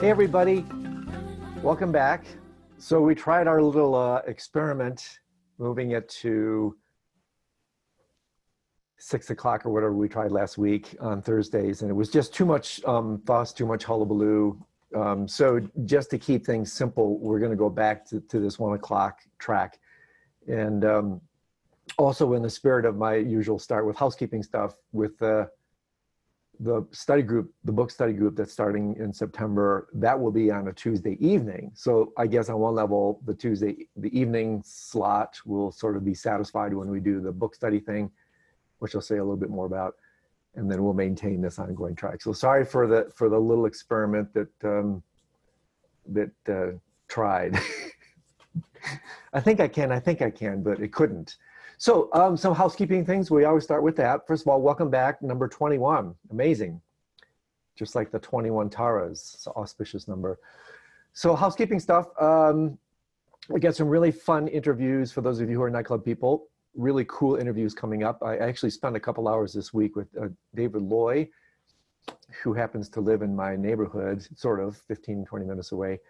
Hey, everybody. Welcome back. So, we tried our little uh, experiment, moving it to six o'clock or whatever we tried last week on Thursdays, and it was just too much um, fuss, too much hullabaloo. Um, so, just to keep things simple, we're going to go back to, to this one o'clock track. And um, also, in the spirit of my usual start with housekeeping stuff, with uh, the study group, the book study group that's starting in September, that will be on a Tuesday evening. So I guess on one level, the Tuesday, the evening slot will sort of be satisfied when we do the book study thing, which I'll say a little bit more about, and then we'll maintain this ongoing track. So sorry for the for the little experiment that um, that uh, tried. I think I can, I think I can, but it couldn't. So, um, some housekeeping things. We always start with that. First of all, welcome back, number 21. Amazing. Just like the 21 Taras, auspicious number. So, housekeeping stuff. Um, we got some really fun interviews for those of you who are nightclub people. Really cool interviews coming up. I actually spent a couple hours this week with uh, David Loy, who happens to live in my neighborhood, sort of 15, 20 minutes away.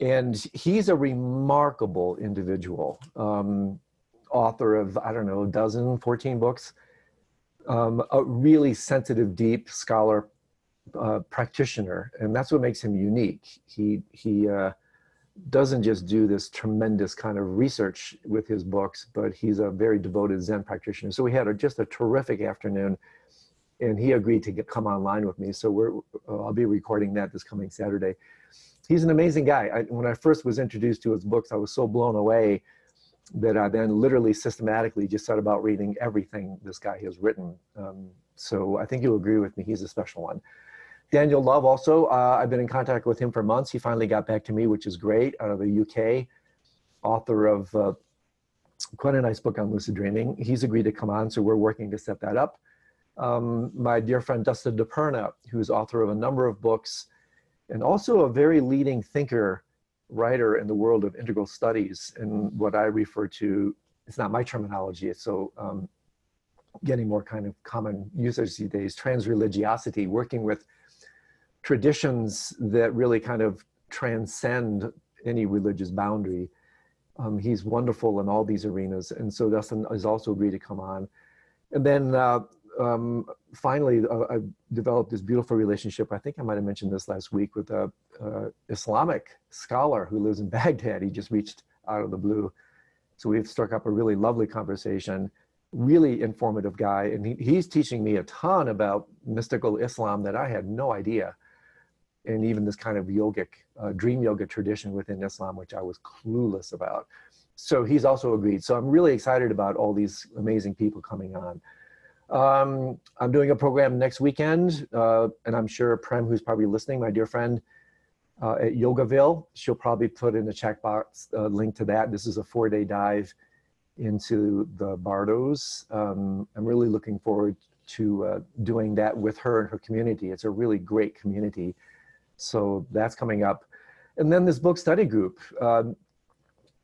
And he's a remarkable individual. Um, author of, I don't know, a dozen, 14 books, um, a really sensitive, deep scholar uh, practitioner. And that's what makes him unique. He, he uh, doesn't just do this tremendous kind of research with his books, but he's a very devoted Zen practitioner. So we had a, just a terrific afternoon and he agreed to get, come online with me. So we're, uh, I'll be recording that this coming Saturday. He's an amazing guy. I, when I first was introduced to his books, I was so blown away that I then literally systematically just set about reading everything this guy has written. Um, so I think you'll agree with me, he's a special one. Daniel Love also, uh, I've been in contact with him for months. He finally got back to me, which is great, out of the UK, author of uh, quite a nice book on lucid dreaming. He's agreed to come on, so we're working to set that up. Um, my dear friend Dustin DiPerna, who's author of a number of books and also a very leading thinker writer in the world of integral studies and what I refer to, it's not my terminology, it's so um, getting more kind of common usage these days, transreligiosity, working with traditions that really kind of transcend any religious boundary. Um, he's wonderful in all these arenas. And so Dustin has also agreed to come on. And then uh, um, finally, uh, I developed this beautiful relationship. I think I might have mentioned this last week with a, a, Islamic scholar who lives in Baghdad. He just reached out of the blue. So we've struck up a really lovely conversation, really informative guy. And he, he's teaching me a ton about mystical Islam that I had no idea. And even this kind of yogic, uh, dream yoga tradition within Islam, which I was clueless about. So he's also agreed. So I'm really excited about all these amazing people coming on. Um, I'm doing a program next weekend, uh, and I'm sure Prem, who's probably listening, my dear friend uh, at Yogaville, she'll probably put in the check box a link to that. This is a four day dive into the Bardos. Um, I'm really looking forward to uh, doing that with her and her community. It's a really great community. So that's coming up. And then this book study group. Um,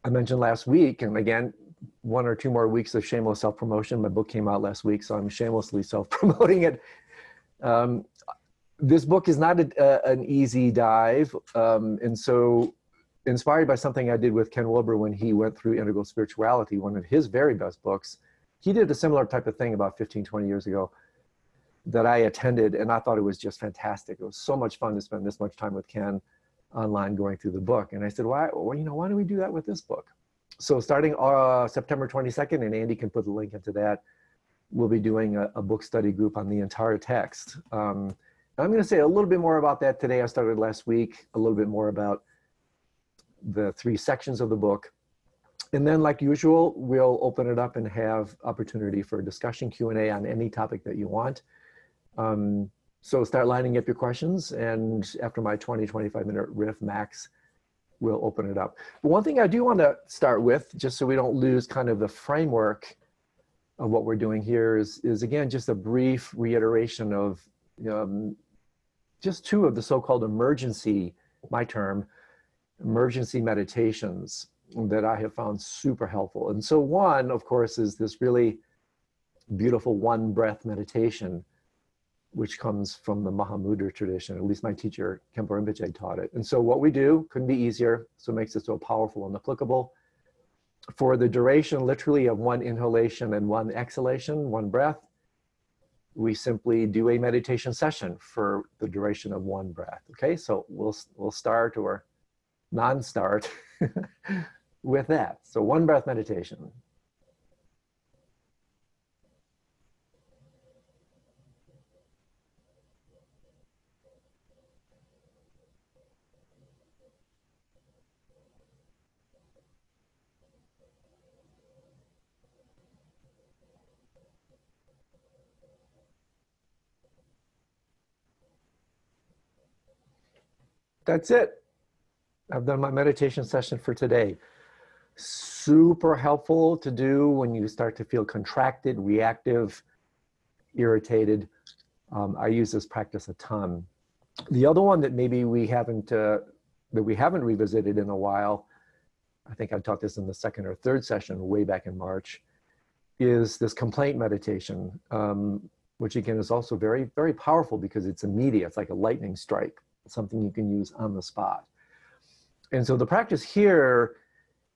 I mentioned last week, and again, one or two more weeks of shameless self promotion. My book came out last week, so I'm shamelessly self promoting it. Um, this book is not a, a, an easy dive, um, and so inspired by something I did with Ken Wilber when he went through Integral Spirituality, one of his very best books. He did a similar type of thing about 15, 20 years ago that I attended, and I thought it was just fantastic. It was so much fun to spend this much time with Ken online going through the book. And I said, why, well, you know, why don't we do that with this book? So starting uh, September 22nd, and Andy can put the link into that, we'll be doing a, a book study group on the entire text. Um, I'm going to say a little bit more about that today. I started last week, a little bit more about the three sections of the book. And then like usual, we'll open it up and have opportunity for discussion Q&A on any topic that you want. Um, so start lining up your questions. And after my 20, 25 minute riff max, we'll open it up. But one thing I do want to start with, just so we don't lose kind of the framework of what we're doing here, is, is again, just a brief reiteration of um, just two of the so-called emergency, my term, emergency meditations that I have found super helpful. And so one, of course, is this really beautiful one breath meditation which comes from the Mahamudra tradition. At least my teacher, Khenpo Rinpoche, taught it. And so what we do couldn't be easier, so it makes it so powerful and applicable. For the duration, literally, of one inhalation and one exhalation, one breath, we simply do a meditation session for the duration of one breath. Okay, so we'll, we'll start or non-start with that. So one breath meditation. That's it. I've done my meditation session for today. Super helpful to do when you start to feel contracted, reactive, irritated. Um, I use this practice a ton. The other one that maybe we haven't uh, that we haven't revisited in a while, I think I taught this in the second or third session way back in March, is this complaint meditation, um, which again is also very very powerful because it's immediate. It's like a lightning strike something you can use on the spot. And so the practice here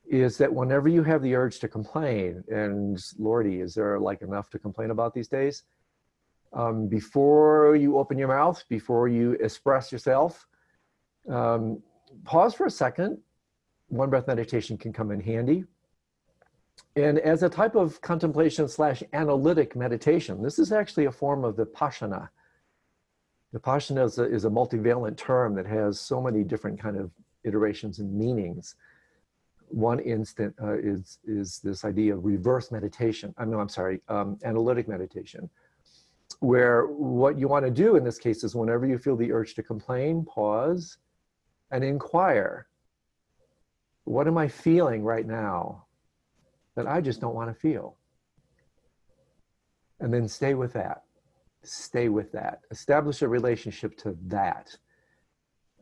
is that whenever you have the urge to complain, and Lordy, is there like enough to complain about these days? Um, before you open your mouth, before you express yourself, um, pause for a second. One breath meditation can come in handy. And as a type of contemplation slash analytic meditation, this is actually a form of the vipassana. Vipassana is a, is a multivalent term that has so many different kind of iterations and meanings. One instant uh, is, is this idea of reverse meditation. I know, I'm sorry, um, analytic meditation, where what you want to do in this case is whenever you feel the urge to complain, pause and inquire. What am I feeling right now that I just don't want to feel? And then stay with that stay with that. Establish a relationship to that.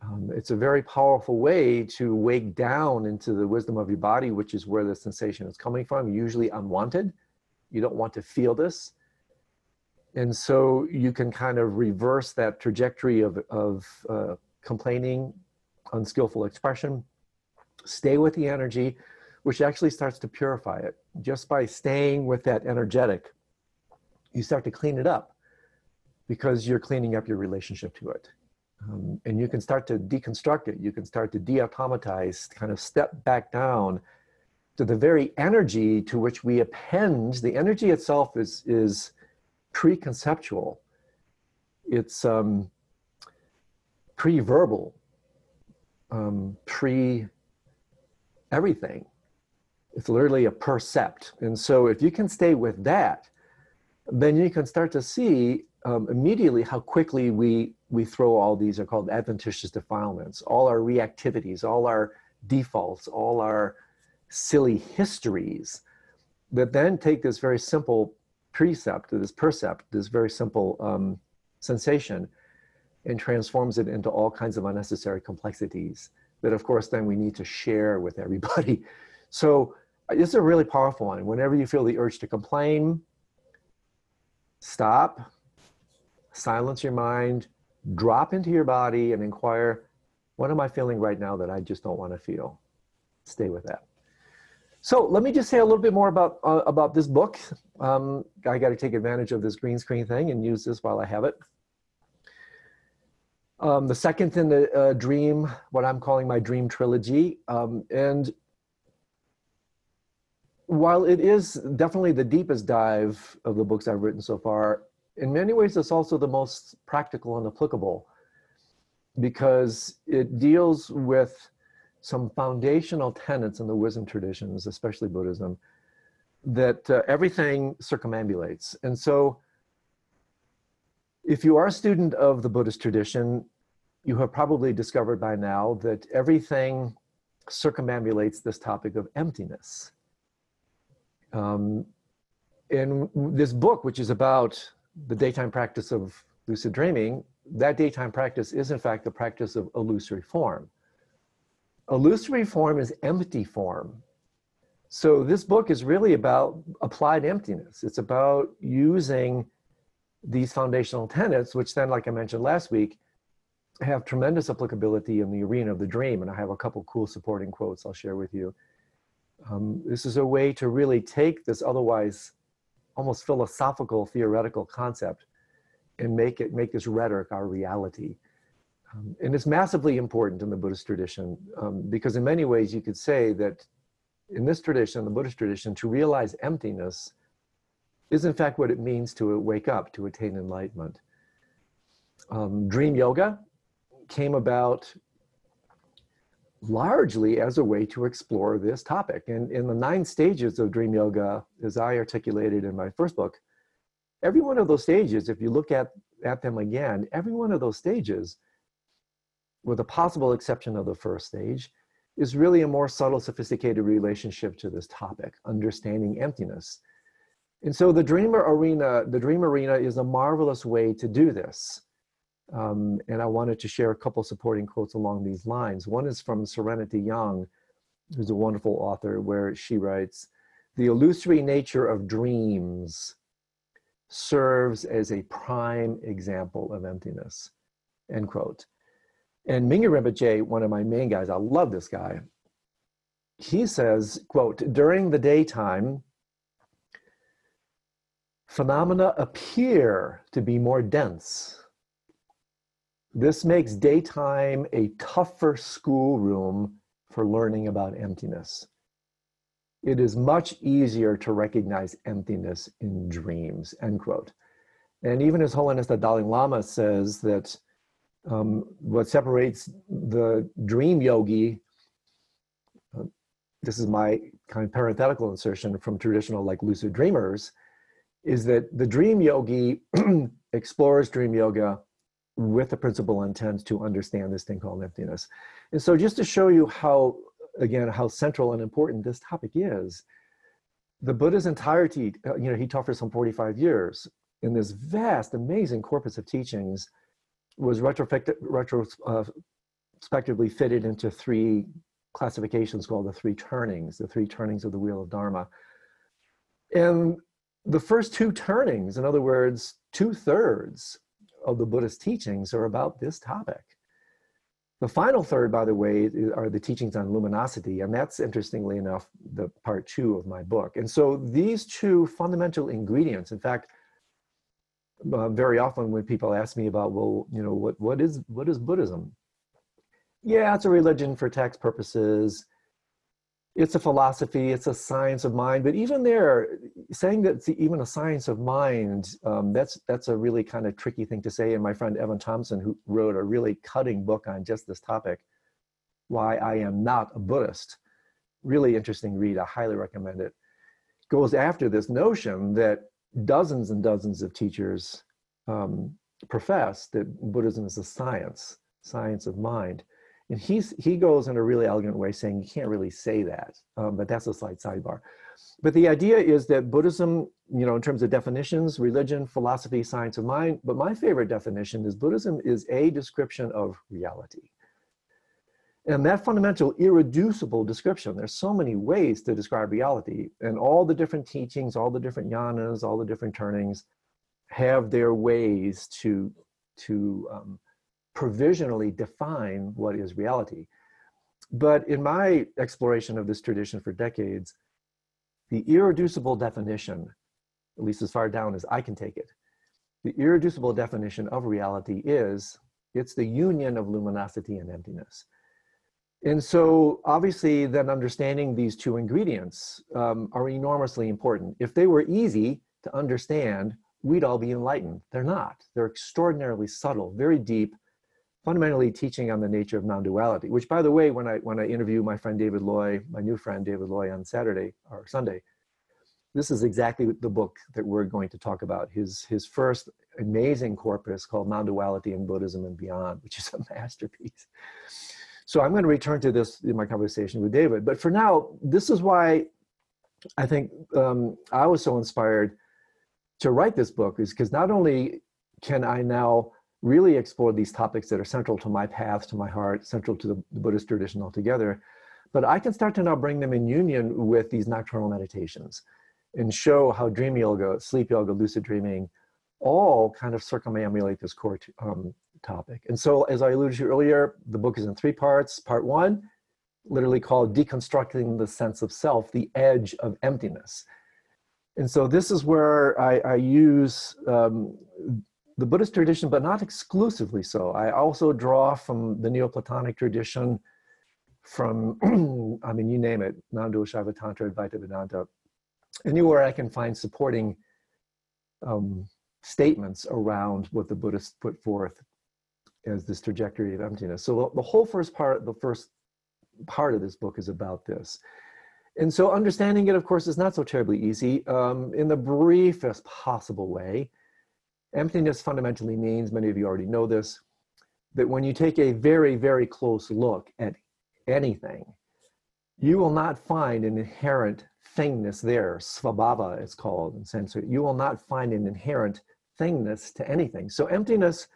Um, it's a very powerful way to wake down into the wisdom of your body, which is where the sensation is coming from, usually unwanted. You don't want to feel this. And so you can kind of reverse that trajectory of, of uh, complaining, unskillful expression, stay with the energy, which actually starts to purify it. Just by staying with that energetic, you start to clean it up because you're cleaning up your relationship to it. Um, and you can start to deconstruct it. You can start to de-automatize, kind of step back down to the very energy to which we append. The energy itself is, is pre-conceptual. It's um, pre-verbal, um, pre-everything. It's literally a percept. And so if you can stay with that, then you can start to see um, immediately how quickly we we throw all these are called adventitious defilements, all our reactivities, all our defaults, all our silly histories that then take this very simple precept, this percept, this very simple um, sensation, and transforms it into all kinds of unnecessary complexities that, of course, then we need to share with everybody. So this is a really powerful one. Whenever you feel the urge to complain, stop, silence your mind, drop into your body and inquire, what am I feeling right now that I just don't want to feel? Stay with that. So let me just say a little bit more about, uh, about this book. Um, I got to take advantage of this green screen thing and use this while I have it. Um, the second in the uh, dream, what I'm calling my dream trilogy. Um, and while it is definitely the deepest dive of the books I've written so far, in many ways, it's also the most practical and applicable because it deals with some foundational tenets in the wisdom traditions, especially Buddhism, that uh, everything circumambulates. And so, if you are a student of the Buddhist tradition, you have probably discovered by now that everything circumambulates this topic of emptiness. Um, in this book, which is about the daytime practice of lucid dreaming, that daytime practice is in fact the practice of illusory form. Illusory form is empty form. So this book is really about applied emptiness. It's about using these foundational tenets, which then, like I mentioned last week, have tremendous applicability in the arena of the dream. And I have a couple cool supporting quotes I'll share with you. Um, this is a way to really take this otherwise almost philosophical, theoretical concept and make it make this rhetoric our reality. Um, and it's massively important in the Buddhist tradition um, because in many ways you could say that in this tradition, the Buddhist tradition, to realize emptiness is in fact what it means to wake up, to attain enlightenment. Um, dream yoga came about largely as a way to explore this topic. And in the nine stages of dream yoga, as I articulated in my first book, every one of those stages, if you look at, at them again, every one of those stages, with a possible exception of the first stage, is really a more subtle, sophisticated relationship to this topic, understanding emptiness. And so the dreamer arena, the dream arena is a marvelous way to do this. Um, and I wanted to share a couple supporting quotes along these lines. One is from Serinity Young, who's a wonderful author, where she writes, the illusory nature of dreams serves as a prime example of emptiness, end quote. And Mingyur Rinpoche, one of my main guys, I love this guy. He says, quote, during the daytime, phenomena appear to be more dense. This makes daytime a tougher schoolroom for learning about emptiness. It is much easier to recognize emptiness in dreams, end quote. And even His Holiness the Dalai Lama says that um, what separates the dream yogi, uh, this is my kind of parenthetical insertion from traditional like lucid dreamers, is that the dream yogi explores dream yoga with the principal intent to understand this thing called emptiness. And so just to show you how, again, how central and important this topic is, the Buddha's entirety, uh, you know, he taught for some 45 years in this vast, amazing corpus of teachings was retrospectively fitted into three classifications called the three turnings, the three turnings of the wheel of Dharma. And the first two turnings, in other words, two thirds of the Buddhist teachings are about this topic. The final third, by the way, are the teachings on luminosity, and that's interestingly enough the part two of my book. And so these two fundamental ingredients, in fact, uh, very often when people ask me about, well, you know, what, what is what is Buddhism? Yeah, it's a religion for tax purposes. It's a philosophy. It's a science of mind. But even there, saying that it's even a science of mind, um, that's that's a really kind of tricky thing to say. And my friend Evan Thompson, who wrote a really cutting book on just this topic, "Why I Am Not a Buddhist," really interesting read. I highly recommend it. Goes after this notion that dozens and dozens of teachers um, profess that Buddhism is a science, science of mind. And he's, he goes in a really elegant way saying you can't really say that, um, but that's a slight sidebar. But the idea is that Buddhism, you know, in terms of definitions, religion, philosophy, science of mind, but my favorite definition is Buddhism is a description of reality. And that fundamental, irreducible description, there's so many ways to describe reality, and all the different teachings, all the different yanas, all the different turnings have their ways to, to um, provisionally define what is reality. But in my exploration of this tradition for decades, the irreducible definition, at least as far down as I can take it, the irreducible definition of reality is it's the union of luminosity and emptiness. And so obviously then understanding these two ingredients um, are enormously important. If they were easy to understand, we'd all be enlightened. They're not. They're extraordinarily subtle, very deep, fundamentally teaching on the nature of non-duality, which by the way, when I, when I interview my friend David Loy, my new friend David Loy on Saturday or Sunday, this is exactly the book that we're going to talk about. His, his first amazing corpus called Non-Duality in Buddhism and Beyond, which is a masterpiece. So I'm going to return to this in my conversation with David. But for now, this is why I think um, I was so inspired to write this book is because not only can I now really explore these topics that are central to my path, to my heart, central to the, the Buddhist tradition altogether, but I can start to now bring them in union with these nocturnal meditations and show how dream yoga, sleep yoga, lucid dreaming all kind of circumambulate this core um, topic. And so, as I alluded to earlier, the book is in three parts. Part one, literally called Deconstructing the Sense of Self, the Edge of Emptiness. And so, this is where I, I use um, the Buddhist tradition, but not exclusively so. I also draw from the Neoplatonic tradition, from, I mean, you name it, non-dual Shaiva Tantra, Advaita Vedanta, anywhere I can find supporting um, statements around what the Buddhists put forth as this trajectory of emptiness. So the whole first part, the first part of this book is about this. And so understanding it, of course, is not so terribly easy. Um, in the briefest possible way, emptiness fundamentally means, many of you already know this, that when you take a very, very close look at anything, you will not find an inherent thingness there. Svabhava is called in Sanskrit. You will not find an inherent thingness to anything. So emptiness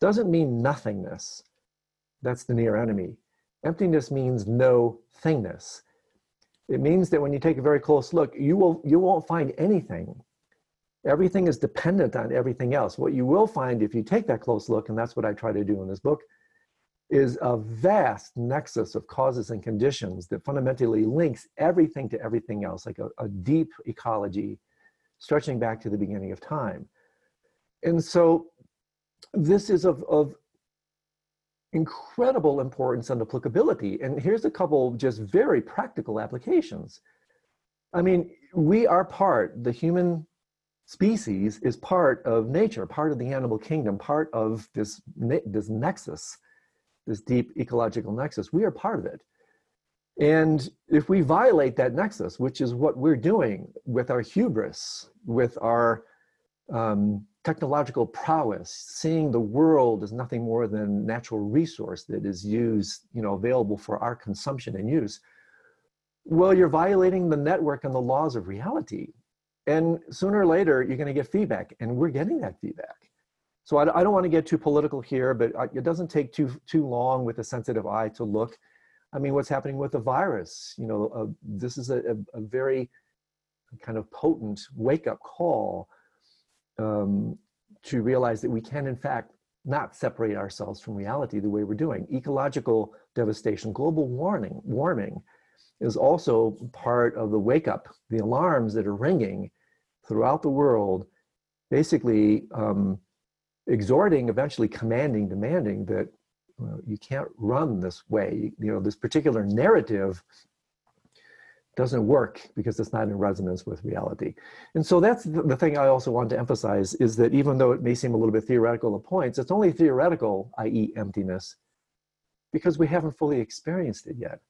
doesn't mean nothingness. That's the near enemy. Emptiness means no thingness. It means that when you take a very close look, you, will, you won't find anything. Everything is dependent on everything else. What you will find if you take that close look, and that's what I try to do in this book, is a vast nexus of causes and conditions that fundamentally links everything to everything else, like a, a deep ecology stretching back to the beginning of time. And so this is of, of incredible importance and applicability. And here's a couple just very practical applications. I mean, we are part, the human species is part of nature, part of the animal kingdom, part of this, this nexus, this deep ecological nexus. We are part of it. And if we violate that nexus, which is what we're doing with our hubris, with our um, technological prowess, seeing the world as nothing more than natural resource that is used, you know, available for our consumption and use, well, you're violating the network and the laws of reality. And sooner or later, you're going to get feedback, and we're getting that feedback. So I, I don't want to get too political here, but it doesn't take too too long with a sensitive eye to look. I mean, what's happening with the virus? You know, uh, this is a, a, very kind of potent wake-up call um, to realize that we can, in fact, not separate ourselves from reality the way we're doing. Ecological devastation, global warming, warming is also part of the wake up, the alarms that are ringing throughout the world, basically um, exhorting, eventually commanding, demanding that you can't run this way. You know, this particular narrative doesn't work because it's not in resonance with reality. And so that's the thing I also want to emphasize is that even though it may seem a little bit theoretical at points, it's only theoretical, i.e. emptiness, because we haven't fully experienced it yet.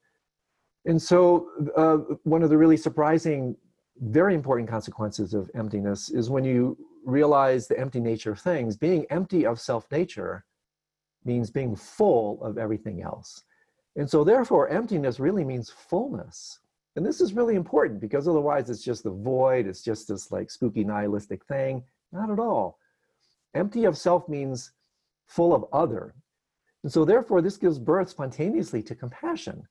And so uh, one of the really surprising, very important consequences of emptiness is when you realize the empty nature of things, being empty of self-nature means being full of everything else. And so therefore emptiness really means fullness and this is really important because otherwise it's just the void, it's just this like spooky nihilistic thing. Not at all. Empty of self means full of other. And so therefore this gives birth spontaneously to compassion.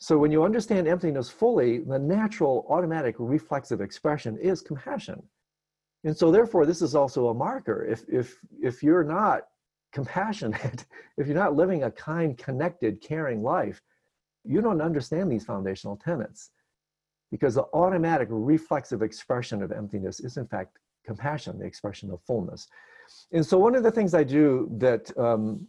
So when you understand emptiness fully, the natural automatic reflexive expression is compassion. And so therefore this is also a marker. If, if, if you're not compassionate, if you're not living a kind, connected, caring life, you don't understand these foundational tenets because the automatic reflexive expression of emptiness is in fact compassion, the expression of fullness. And so one of the things I do that um,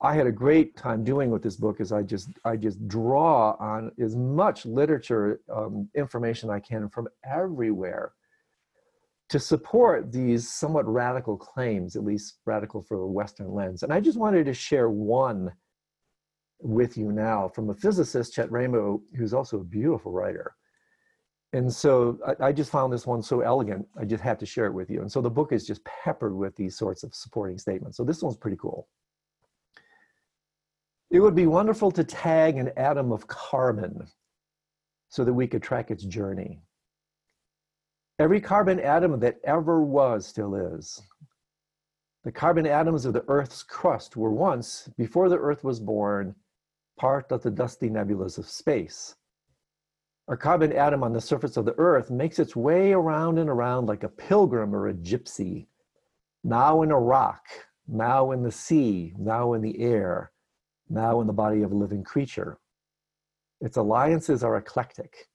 I had a great time doing with this book is I just I just draw on as much literature um, information I can from everywhere to support these somewhat radical claims, at least radical for a Western lens. And I just wanted to share one with you now from a physicist, Chet Raymo, who's also a beautiful writer. And so I, I, just found this one so elegant, I just had to share it with you. And so the book is just peppered with these sorts of supporting statements. So this one's pretty cool. It would be wonderful to tag an atom of carbon so that we could track its journey. Every carbon atom that ever was still is. The carbon atoms of the Earth's crust were once, before the Earth was born, part of the dusty nebulas of space. Our carbon atom on the surface of the earth makes its way around and around like a pilgrim or a gypsy, now in a rock, now in the sea, now in the air, now in the body of a living creature. Its alliances are eclectic.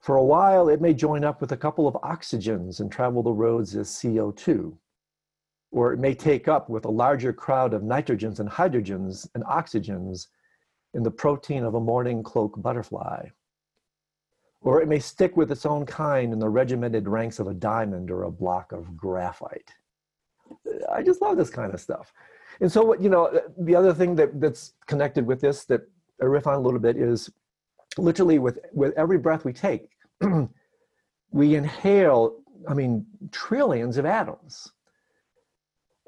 For a while, it may join up with a couple of oxygens and travel the roads as CO2. Or it may take up with a larger crowd of nitrogens and hydrogens and oxygens in the protein of a morning cloak butterfly. Or it may stick with its own kind in the regimented ranks of a diamond or a block of graphite. I just love this kind of stuff. And so, you know, uh, the other thing that, that's connected with this that I riff on a little bit is literally with with every breath we take, we inhale. I mean, trillions of atoms,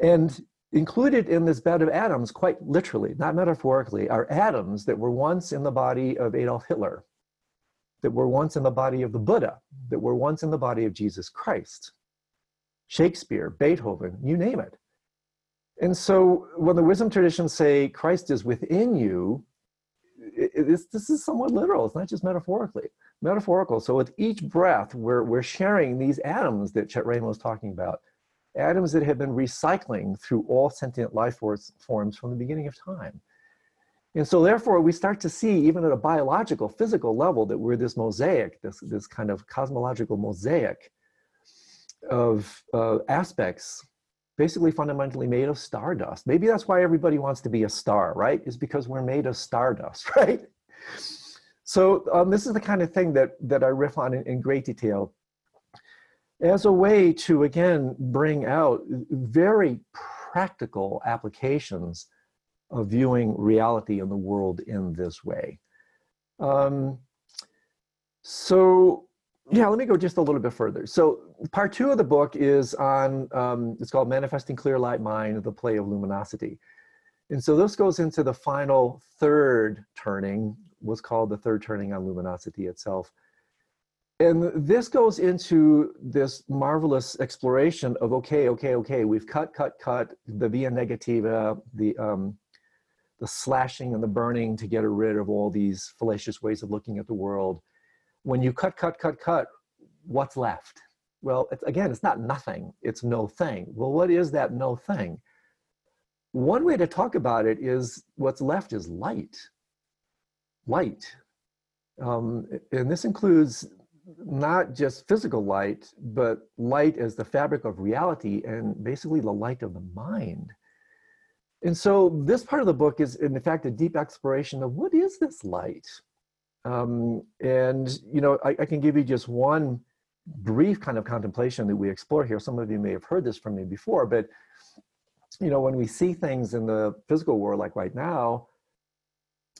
and included in this bed of atoms, quite literally, not metaphorically, are atoms that were once in the body of Adolf Hitler, that were once in the body of the Buddha, that were once in the body of Jesus Christ. Shakespeare, Beethoven, you name it. And so when the wisdom traditions say Christ is within you, this, is somewhat literal. It's not just metaphorically, metaphorical. So with each breath, we're, we're sharing these atoms that Chet Raymo was talking about, atoms that have been recycling through all sentient life forms from the beginning of time. And so therefore we start to see, even at a biological, physical level, that we're this mosaic, this, this kind of cosmological mosaic of uh, aspects basically fundamentally made of stardust. Maybe that's why everybody wants to be a star, right? Is because we're made of stardust, right? So um, this is the kind of thing that, that I riff on in, in great detail as a way to, again, bring out very practical applications of viewing reality in the world in this way. Um, so yeah, let me go just a little bit further. So part two of the book is on, um, it's called Manifesting Clear Light Mind, the play of luminosity. And so this goes into the final third turning, what's called the third turning on luminosity itself. And this goes into this marvelous exploration of, okay, okay, okay, we've cut, cut, cut the via negativa, the, um, the slashing and the burning to get rid of all these fallacious ways of looking at the world when you cut, cut, cut, cut, what's left? Well, it's, again, it's not nothing, it's no thing. Well, what is that no thing? One way to talk about it is what's left is light. Light. Um, and this includes not just physical light, but light as the fabric of reality and basically the light of the mind. And so this part of the book is, in fact, a deep exploration of what is this light? Um, and, you know, I, I, can give you just one brief kind of contemplation that we explore here. Some of you may have heard this from me before, but, you know, when we see things in the physical world, like right now,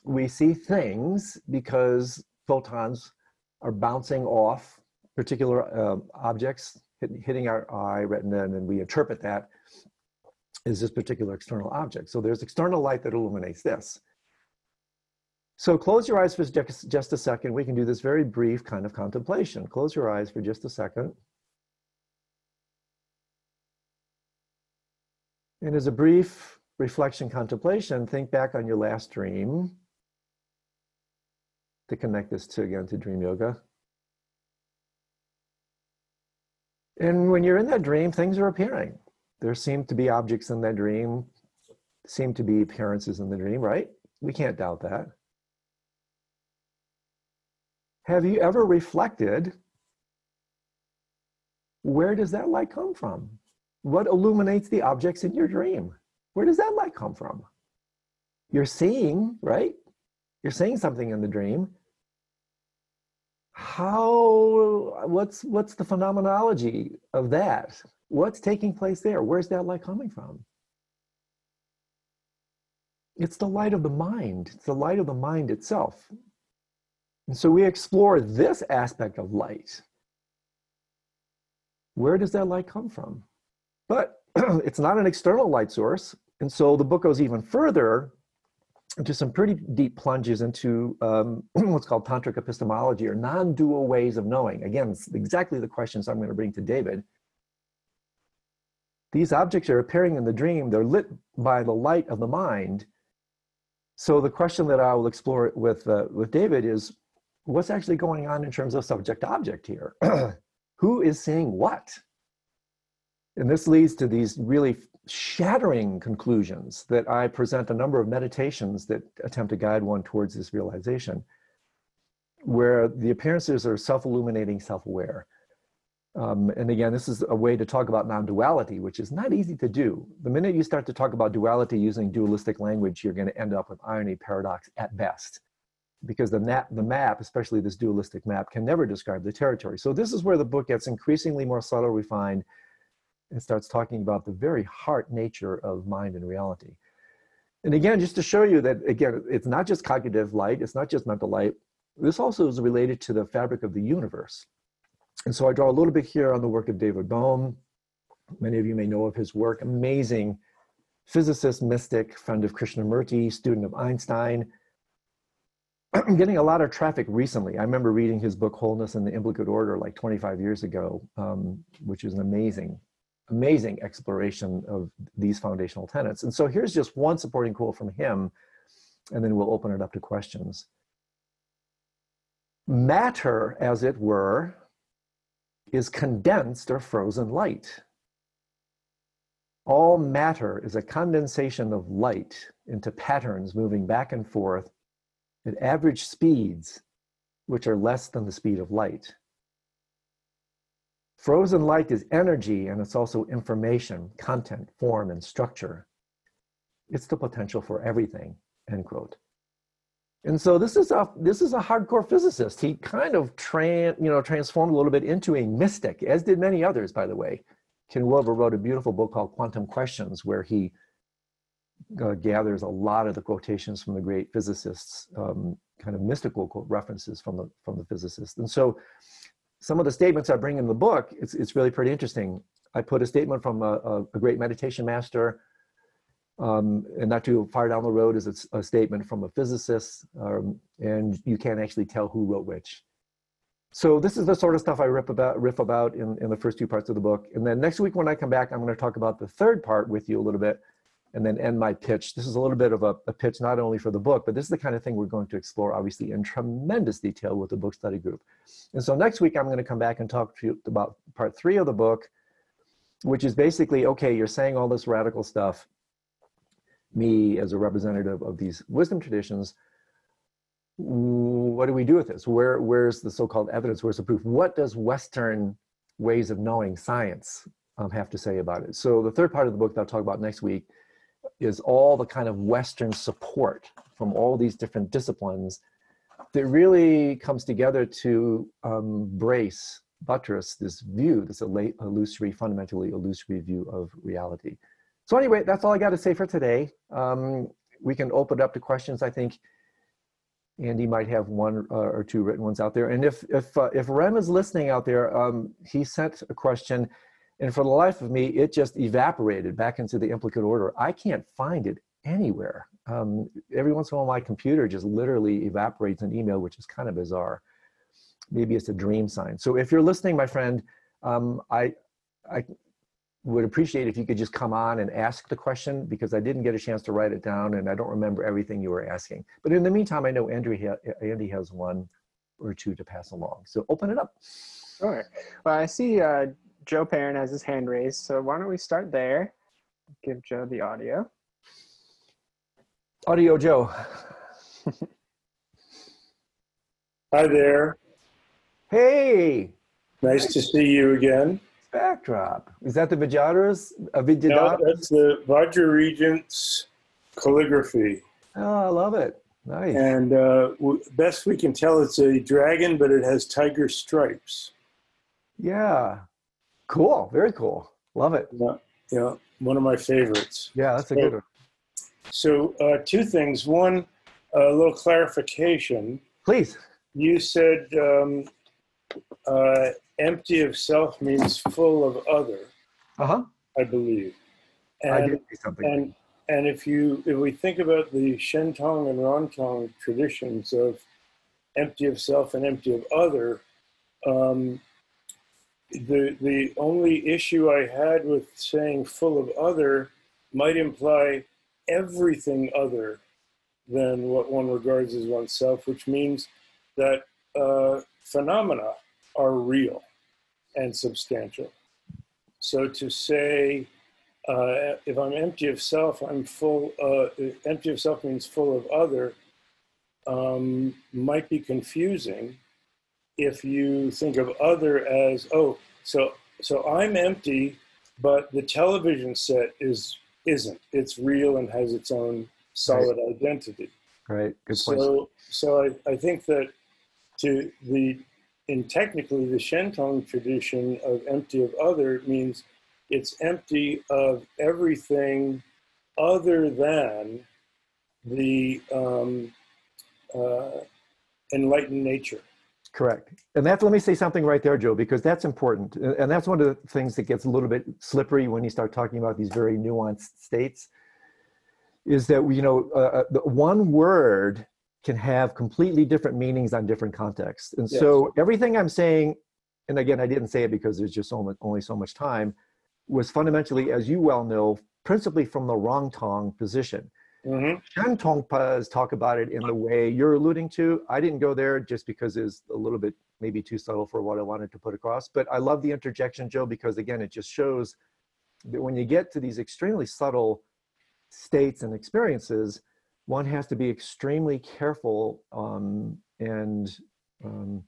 we see things because photons are bouncing off particular uh, objects, hit, hitting our eye, retina, and then we interpret that as this particular external object. So there's external light that illuminates this. So close your eyes for just a second. We can do this very brief kind of contemplation. Close your eyes for just a second. And as a brief reflection contemplation, think back on your last dream to connect this to again to dream yoga. And when you're in that dream, things are appearing. There seem to be objects in that dream, seem to be appearances in the dream, right? We can't doubt that. Have you ever reflected where does that light come from? What illuminates the objects in your dream? Where does that light come from? You're seeing, right? You're seeing something in the dream. How, what's, what's the phenomenology of that? What's taking place there? Where's that light coming from? It's the light of the mind. It's the light of the mind itself. And so we explore this aspect of light. Where does that light come from? But it's not an external light source. And so the book goes even further into some pretty deep plunges into um, what's called tantric epistemology or non-dual ways of knowing. Again, exactly the questions I'm going to bring to David. These objects are appearing in the dream. They're lit by the light of the mind. So the question that I will explore with, uh, with David is, what's actually going on in terms of subject object here? Who is saying what? And this leads to these really shattering conclusions that I present a number of meditations that attempt to guide one towards this realization, where the appearances are self illuminating, self aware. Um, and again, this is a way to talk about non duality, which is not easy to do. The minute you start to talk about duality using dualistic language, you're going to end up with irony, paradox at best. Because the map, the map, especially this dualistic map, can never describe the territory. So, this is where the book gets increasingly more subtle, refined, and starts talking about the very heart nature of mind and reality. And again, just to show you that, again, it's not just cognitive light, it's not just mental light. This also is related to the fabric of the universe. And so I draw a little bit here on the work of David Bohm. Many of you may know of his work. Amazing physicist, mystic, friend of Krishnamurti, student of Einstein. I'm getting a lot of traffic recently. I remember reading his book Wholeness and the Implicate Order like 25 years ago, um, which is an amazing, amazing exploration of these foundational tenets. And so here's just one supporting quote from him, and then we'll open it up to questions. Matter, as it were, is condensed or frozen light. All matter is a condensation of light into patterns moving back and forth at average speeds, which are less than the speed of light. Frozen light is energy and it's also information, content, form, and structure. It's the potential for everything, end quote. And so this is a this is a hardcore physicist. He kind of tran, you know transformed a little bit into a mystic, as did many others, by the way. Ken Wilber wrote a beautiful book called Quantum Questions, where he uh, gathers a lot of the quotations from the great physicists, um, kind of mystical references from the from the physicists. And so, some of the statements I bring in the book, it's it's really pretty interesting. I put a statement from a, a, great meditation master um, and not too far down the road is a, a statement from a physicist, um, and you can't actually tell who wrote which. So this is the sort of stuff I riff about, riff about in, in the first two parts of the book. And then next week when I come back, I'm going to talk about the third part with you a little bit, and then end my pitch. This is a little bit of a, a pitch not only for the book, but this is the kind of thing we're going to explore, obviously, in tremendous detail with the book study group. And so next week I'm going to come back and talk to you about part three of the book, which is basically okay. You're saying all this radical stuff me as a representative of these wisdom traditions, what do we do with this? Where, where's the so-called evidence? Where's the proof? What does Western ways of knowing science um, have to say about it? So the third part of the book that I'll talk about next week is all the kind of Western support from all these different disciplines that really comes together to um, brace, buttress this view, this illusory, fundamentally illusory view of reality. So anyway, that's all I got to say for today. Um, we can open it up to questions. I think Andy might have one uh, or two written ones out there. And if if uh, if Rem is listening out there, um, he sent a question, and for the life of me, it just evaporated back into the implicate order. I can't find it anywhere. Um, every once in a while, my computer just literally evaporates an email, which is kind of bizarre. Maybe it's a dream sign. So if you're listening, my friend, um, I, I would appreciate if you could just come on and ask the question because I didn't get a chance to write it down and I don't remember everything you were asking. But in the meantime, I know Andrew Andy has one or two to pass along. So open it up. All right. Well, I see uh, Joe Perrin has his hand raised. So why don't we start there? Give Joe the audio. Audio Joe. Hi there. Hey. Nice to see you again backdrop. Is that the Vijayadas? Uh, no, that's the Vajra Regent's calligraphy. Oh, I love it. Nice. And uh, best we can tell, it's a dragon, but it has tiger stripes. Yeah. Cool. Very cool. Love it. Yeah. Yeah. One of my favorites. Yeah, that's a good one. So, uh, two things. One, a little clarification. Please. You said um, uh, empty of self means full of other. Uh-huh. I believe. And, I do something. And, and if you if we think about the Shentong and Rangtong traditions of empty of self and empty of other, um, the the only issue I had with saying full of other might imply everything other than what one regards as oneself, which means that uh, phenomena are real and substantial. So to say, uh, if I'm empty of self, I'm full. Uh, empty of self means full of other. Um, might be confusing if you think of other as oh, so so I'm empty, but the television set is isn't. It's real and has its own solid right. identity. Right. Good point. So so I, I think that to the in technically the Shentong tradition of empty of other means it's empty of everything other than the um, uh, enlightened nature. Correct. And that's, let me say something right there, Joe, because that's important. And that's one of the things that gets a little bit slippery when you start talking about these very nuanced states is that, you know, uh, the one word can have completely different meanings on different contexts. And yes. so everything I'm saying, and again, I didn't say it because there's just so much, only so much time, was fundamentally, as you well know, principally from the Rangtong position. Mm-hmm. Tongpas talk about it in the way you're alluding to. I didn't go there just because it's a little bit maybe too subtle for what I wanted to put across. But I love the interjection, Joe, because again, it just shows that when you get to these extremely subtle states and experiences, one has to be extremely careful um, and um,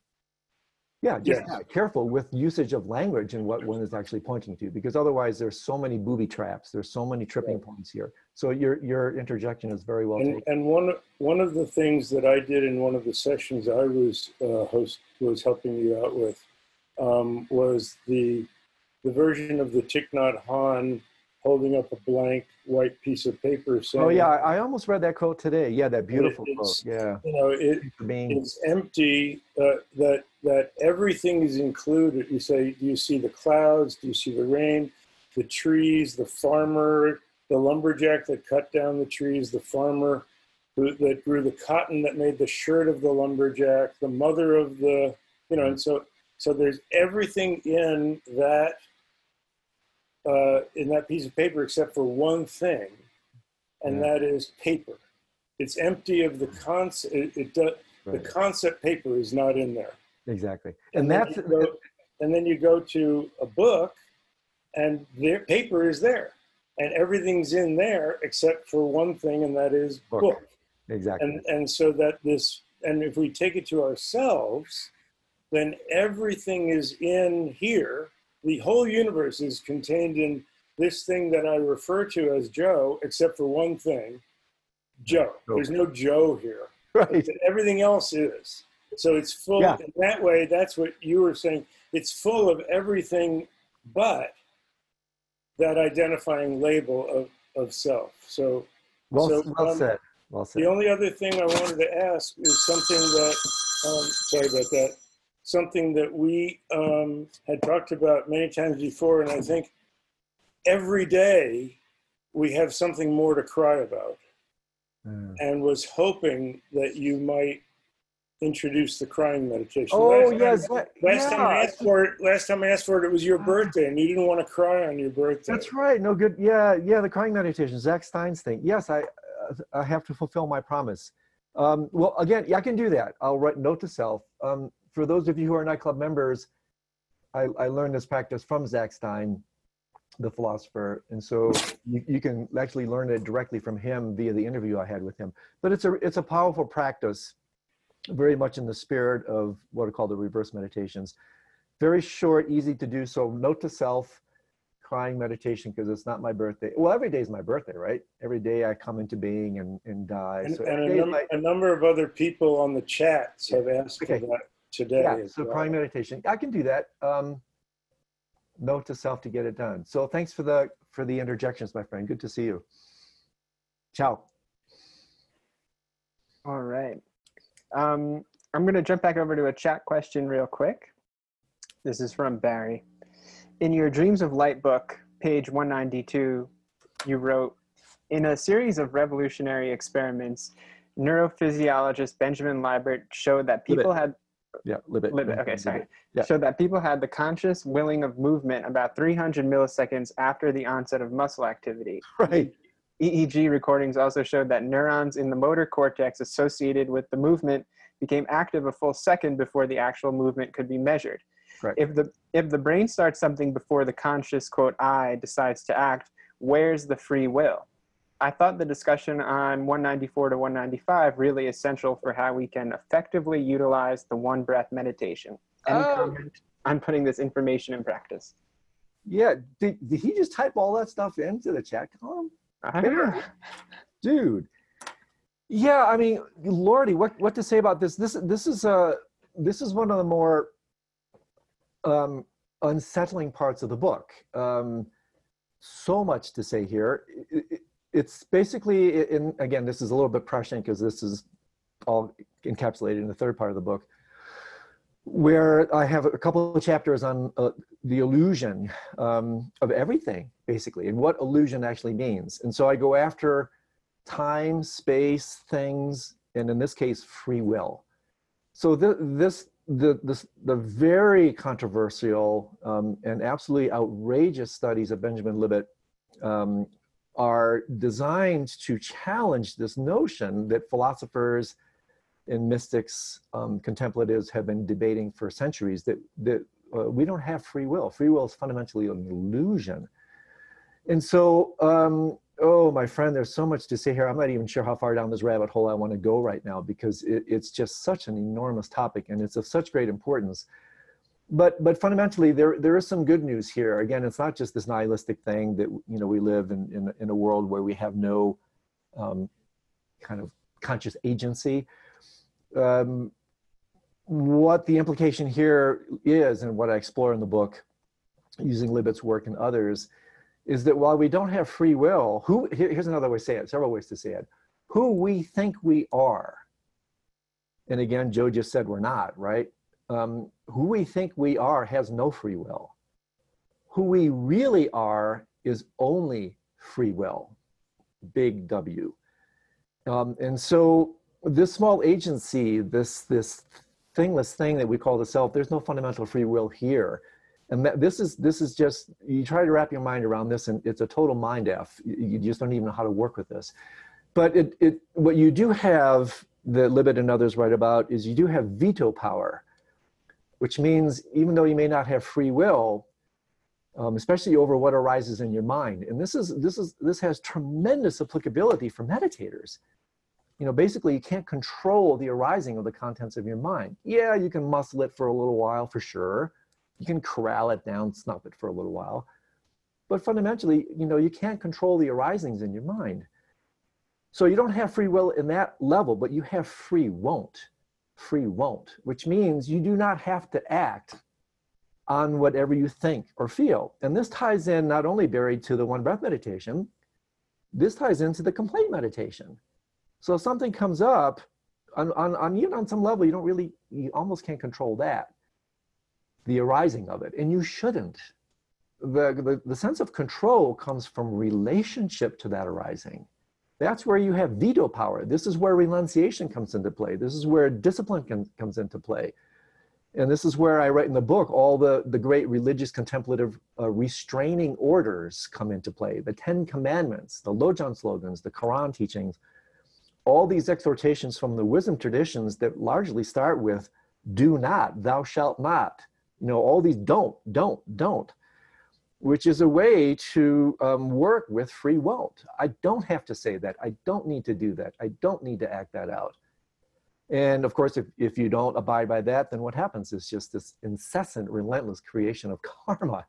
yeah, just yes. careful with usage of language and what one is actually pointing to, because otherwise there's so many booby traps. There's so many tripping right. points here. So your your interjection is very well and, taken. And one one of the things that I did in one of the sessions I was uh, host was helping you out with um, was the the version of the Thich Nhat Hanh holding up a blank white piece of paper saying, oh yeah i almost read that quote today. Yeah that beautiful quote. Yeah. you know it, it's empty uh, that that everything is included. You say do you see the clouds? Do you see the rain? The trees the farmer the lumberjack that cut down the trees the farmer who, that grew the cotton that made the shirt of the lumberjack the mother of the you know and so so there's everything in that uh, in that piece of paper except for one thing, and yeah. that is paper. It's empty of the concept. It, it does, right. the concept paper is not in there. Exactly, and, and that's go, and then you go to a book, and the paper is there, and everything's in there except for one thing, and that is book. book. Exactly, and and so that this, and if we take it to ourselves, then everything is in here the whole universe is contained in this thing that I refer to as Joe, except for one thing Joe. There's no Joe here. Right. Everything else is. So it's full yeah. in that way. That's what you were saying. It's full of everything but that identifying label of, of self. So, well, so, well um, said. Well said. The only other thing I wanted to ask is something that, um, sorry about that something that we um, had talked about many times before, and I think every day we have something more to cry about. Mm. And was hoping that you might introduce the crying meditation. Oh last yes, time, last yeah. time I asked for it. Last time I asked for it, it was your birthday, and you didn't want to cry on your birthday. That's right. No good. Yeah, yeah. The crying meditation, Zach Stein's thing. Yes, I, I have to fulfill my promise. Um, well, again, yeah, I can do that. I'll write note to self. Um, for those of you who are nightclub members, I, I learned this practice from Zach Stein, the philosopher. And so you, you can actually learn it directly from him via the interview I had with him. But it's a, it's a powerful practice, very much in the spirit of what are called the reverse meditations. Very short, easy to do. So note to self, crying meditation because it's not my birthday. Well, every day is my birthday, right? Every day I come into being and, and die. And, so and a, num- my- a, number of other people on the chats have asked okay. for that today. Yeah, so well. crying meditation. I can do that. Um, note to self to get it done. So thanks for the for the interjections, my friend. Good to see you. Ciao. All right. Um, I'm going to jump back over to a chat question real quick. This is from Barry. In your Dreams of Light book, page 192, you wrote, in a series of revolutionary experiments, neurophysiologist Benjamin Libert showed that people had yeah, Libet. Libet. Okay, sorry. Yeah. So that people had the conscious willing of movement about 300 milliseconds after the onset of muscle activity. Right. EEG recordings also showed that neurons in the motor cortex associated with the movement became active a full second before the actual movement could be measured. Right. If the if the brain starts something before the conscious quote I decides to act, where's the free will? I thought the discussion on 194 to 195 really essential for how we can effectively utilize the one breath meditation. Any Oh. comment on putting this information in practice? Yeah. Did, did he just type all that stuff into the chat column? I don't know. dude yeah i mean lordy what what to say about this this this is uh this is one of the more um unsettling parts of the book um so much to say here It- it- it's basically in again this is a little bit prescient because this is all encapsulated in the third part of the book where i have a couple of chapters on uh, the illusion um, of everything basically and what illusion actually means. And so i go after time space things and in this case free will. So th- this the this the very controversial um, and absolutely outrageous studies of benjamin libet um, are designed to challenge this notion that philosophers and mystics um, contemplatives have been debating for centuries that that uh, we don't have free will. Free will is fundamentally an illusion. And so, um, oh, my friend, there's so much to say here. I'm not even sure how far down this rabbit hole I want to go right now because it, it's just such an enormous topic and it's of such great importance. But but fundamentally, there there is some good news here. Again, it's not just this nihilistic thing that you know we live in in, in a world where we have no um, kind of conscious agency. Um, what the implication here is, and what I explore in the book, using Libet's work and others, is that while we don't have free will, who here- here's another way to say it, several ways to say it, who we think we are, and again, Joe just said we're not, right? Um, who we think we are has no free will. Who we really are is only free will, big W. Um, and so this small agency, this this thingless thing that we call the self, there's no fundamental free will here. And that, this is this is just you try to wrap your mind around this, and it's a total mind f. You, just don't even know how to work with this. But it it what you do have that Libet and others write about is you do have veto power, which means even though you may not have free will, um, especially over what arises in your mind, and this is this is this has tremendous applicability for meditators you know, basically you can't control the arising of the contents of your mind. Yeah, you can muscle it for a little while for sure. You can corral it down, snuff it for a little while. But fundamentally, you know, you can't control the arisings in your mind. So you don't have free will in that level, but you have free won't. Free won't, which means you do not have to act on whatever you think or feel. And this ties in not only Barry to the one breath meditation, this ties into the complaint meditation. So if something comes up on, on, on even on some level, you don't really, you almost can't control that, the arising of it, and you shouldn't. The, the, the sense of control comes from relationship to that arising. That's where you have veto power. This is where renunciation comes into play. This is where discipline can, comes into play. And this is where I write in the book, all the, the great religious contemplative uh, restraining orders come into play. The Ten Commandments, the Lojong slogans, the Quran teachings, all these exhortations from the wisdom traditions that largely start with do not thou shalt not you know all these don't don't don't which is a way to um, work with free won't. I don't have to say that. I don't need to do that. I don't need to act that out. And of course if, if you don't abide by that then what happens is just this incessant relentless creation of karma.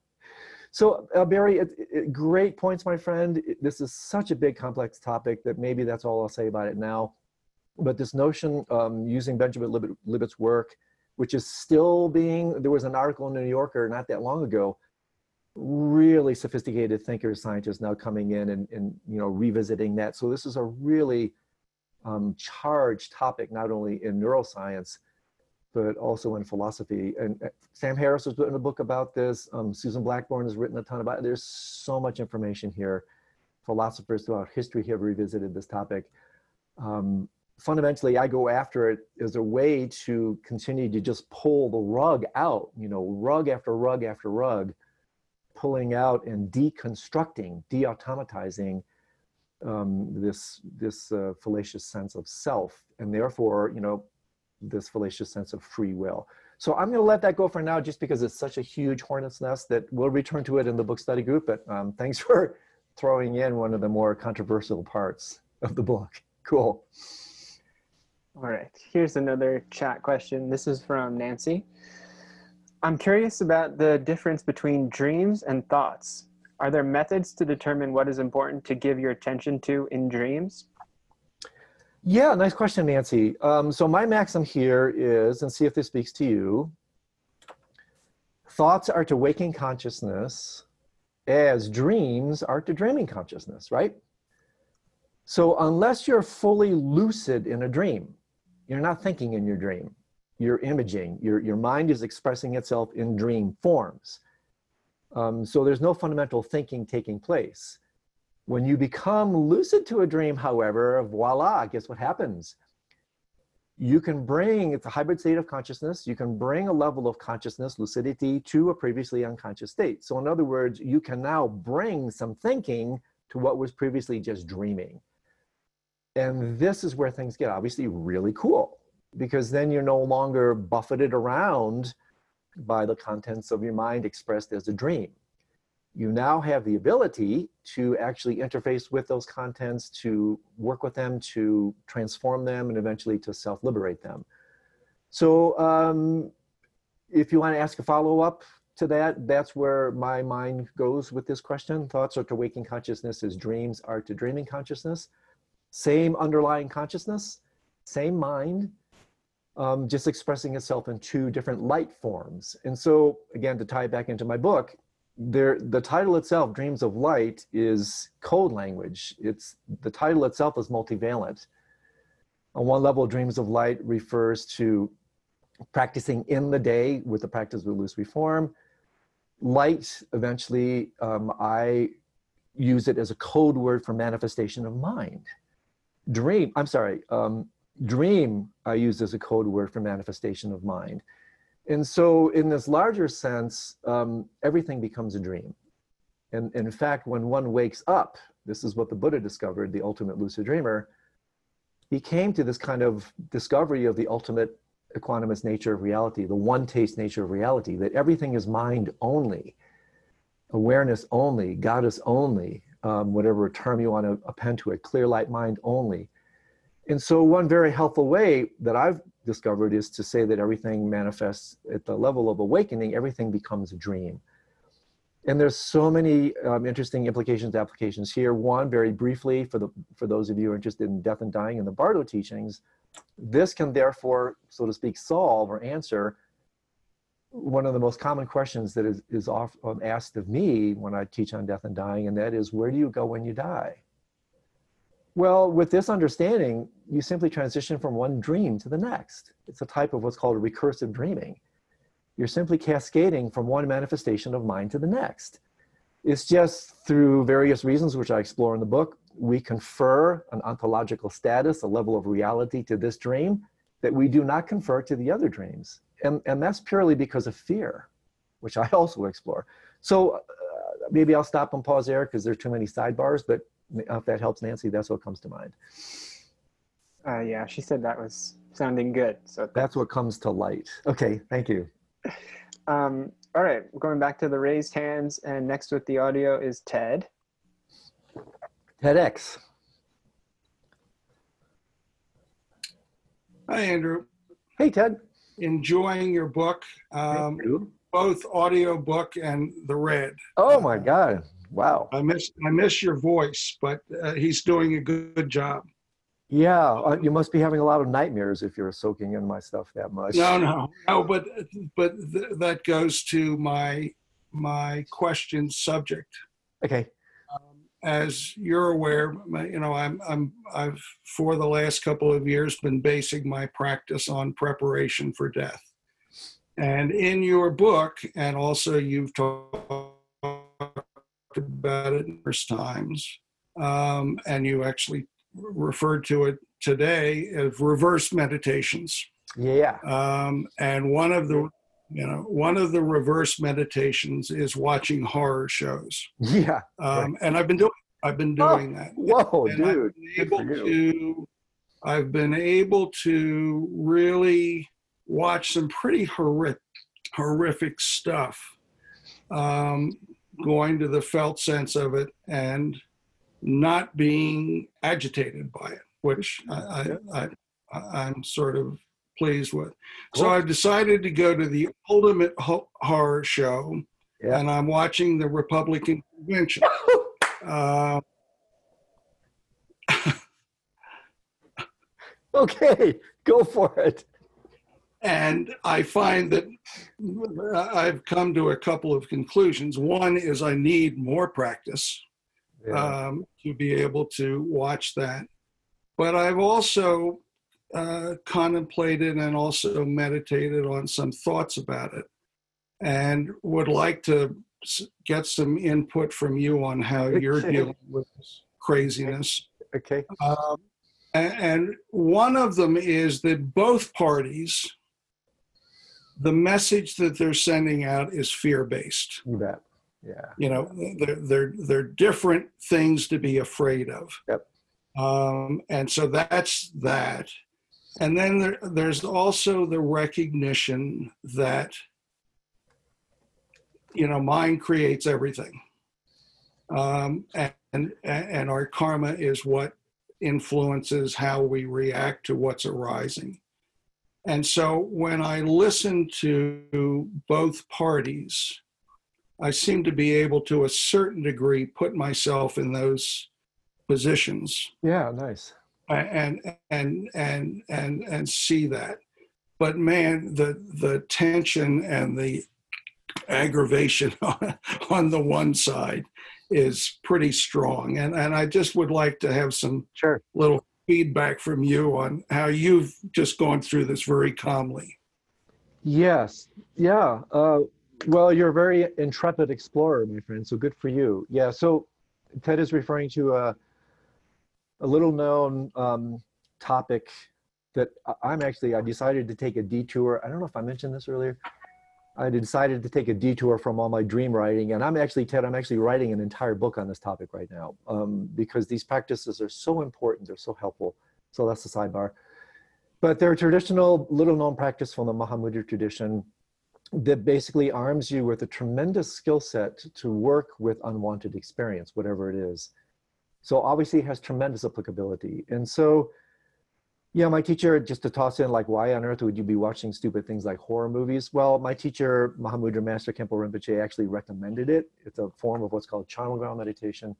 So, uh, Barry, it, it, great points, my friend. This is such a big, complex topic that maybe that's all I'll say about it now. But this notion, um, using Benjamin Libet, Libet's work, which is still being, there was an article in the New Yorker not that long ago, really sophisticated thinkers, scientists now coming in and, and you know, revisiting that. So this is a really um, charged topic, not only in neuroscience, but also in philosophy. And uh, Sam Harris has written a book about this. Um, Susan Blackmore has written a ton about it. There's so much information here. Philosophers throughout history have revisited this topic. Um, fundamentally, I go after it as a way to continue to just pull the rug out, you know, rug after rug after rug, pulling out and deconstructing, de-automatizing um, this, this uh, fallacious sense of self. And therefore, you know, this fallacious sense of free will. So I'm going to let that go for now, just because it's such a huge hornet's nest that we'll return to it in the book study group. But um, thanks for throwing in one of the more controversial parts of the book. Cool. All right, here's another chat question. This is from Nancy. I'm curious about the difference between dreams and thoughts. Are there methods to determine what is important to give your attention to in dreams? Yeah, nice question, Nancy. Um, so my maxim here is, and see if this speaks to you, thoughts are to waking consciousness as dreams are to dreaming consciousness, right? So unless you're fully lucid in a dream, you're not thinking in your dream, you're imaging, your, your mind is expressing itself in dream forms. Um, so there's no fundamental thinking taking place. When you become lucid to a dream, however, voila, guess what happens? You can bring, it's a hybrid state of consciousness, you can bring a level of consciousness, lucidity, to a previously unconscious state. So, in other words, you can now bring some thinking to what was previously just dreaming. And this is where things get obviously really cool because then you're no longer buffeted around by the contents of your mind expressed as a dream you now have the ability to actually interface with those contents, to work with them, to transform them, and eventually to self liberate them. So, um, if you want to ask a follow up to that, that's where my mind goes with this question. Thoughts are to waking consciousness as dreams are to dreaming consciousness. Same underlying consciousness, same mind, um, just expressing itself in two different light forms. And so, again, to tie it back into my book, there the title itself dreams of light is code language it's the title itself is multivalent on one level dreams of light refers to practicing in the day with the practice of illusory reform. light eventually um, i use it as a code word for manifestation of mind dream i'm sorry um, dream i use as a code word for manifestation of mind and so, in this larger sense, um, everything becomes a dream. And, and in fact, when one wakes up, this is what the Buddha discovered, the ultimate lucid dreamer, he came to this kind of discovery of the ultimate equanimous nature of reality, the one taste nature of reality, that everything is mind only, awareness only, goddess only, um, whatever term you want to append to it, clear light mind only. And so, one very helpful way that I've discovered is to say that everything manifests at the level of awakening, everything becomes a dream. And there's so many um, interesting implications, applications here. One, very briefly, for the for those of you interested in death and dying and the Bardo teachings, this can therefore, so to speak, solve or answer one of the most common questions that is, is often asked of me when I teach on death and dying, and that is, where do you go when you die? Well, with this understanding, you simply transition from one dream to the next. It's a type of what's called recursive dreaming. You're simply cascading from one manifestation of mind to the next. It's just through various reasons, which I explore in the book, we confer an ontological status, a level of reality to this dream that we do not confer to the other dreams. And, and that's purely because of fear, which I also explore. So uh, maybe I'll stop and pause there because there are too many sidebars, but if that helps Nancy, that's what comes to mind. Uh, yeah, she said that was sounding good. So that's what comes to light. Okay, thank you. Um, all right, going back to the raised hands, and next with the audio is Ted. TEDx. Hi, Andrew. Hey, Ted. Enjoying your book, um, you. both audio book and the red. Oh my God! Wow. I miss I miss your voice, but uh, he's doing a good, job. Yeah, uh, you must be having a lot of nightmares if you're soaking in my stuff that much. No, no, no. But but th- that goes to my my question subject. Okay. Um, as you're aware, you know I'm I'm I've for the last couple of years been basing my practice on preparation for death. And in your book, and also you've talked about it numerous times, um, and you actually referred to it today as reverse meditations. Yeah. Um, and one of the you know one of the reverse meditations is watching horror shows. Yeah. Um, and I've been doing I've been Oh, doing that. Whoa, and I've dude. been able to I've been able to really watch some pretty horrific, horrific stuff, um, going to the felt sense of it and not being agitated by it, which I, I, I, I'm sort of pleased with. So I've decided to go to the ultimate ho- horror show, Yeah. and I'm watching the Republican convention. Uh, Okay, go for it. And I find that I've come to a couple of conclusions. One is I need more practice Yeah. um, to be able to watch that. But I've also uh, contemplated and also meditated on some thoughts about it and would like to get some input from you on how you're dealing with this craziness. okay. Um, a- and one of them is that both parties, the message that they're sending out is fear based. You bet. Yeah. You know, they're, they're, they're different things to be afraid of. Yep. Um, and so that's that. And then there, there's also the recognition that, you know, mind creates everything. Um, and, and our karma is what influences how we react to what's arising. And so when I listen to both parties, I seem to be able to a certain degree put myself in those positions Yeah. Nice. and and and and and see that. But man, the the tension and the aggravation on, on the one side is pretty strong. And and I just would like to have some Sure. little feedback from you on how you've just gone through this very calmly. Yes. Yeah. Uh, well, you're a very intrepid explorer, my friend. So good for you. Yeah. So Ted is referring to a, a little known um, topic that I'm actually, I decided to take a detour. I don't know if I mentioned this earlier. I decided to take a detour from all my dream writing. And I'm actually, Ted, I'm actually writing an entire book on this topic right now um, because these practices are so important. They're so helpful. So that's the sidebar. But they're a traditional, little known practice from the Mahamudra tradition that basically arms you with a tremendous skill set to work with unwanted experience, whatever it is. So obviously it has tremendous applicability. And so, yeah, my teacher, just to toss in, like, why on earth would you be watching stupid things like horror movies? Well, my teacher, Mahamudra Master Khenpo Rinpoche, actually recommended it. It's a form of what's called charnel ground meditation,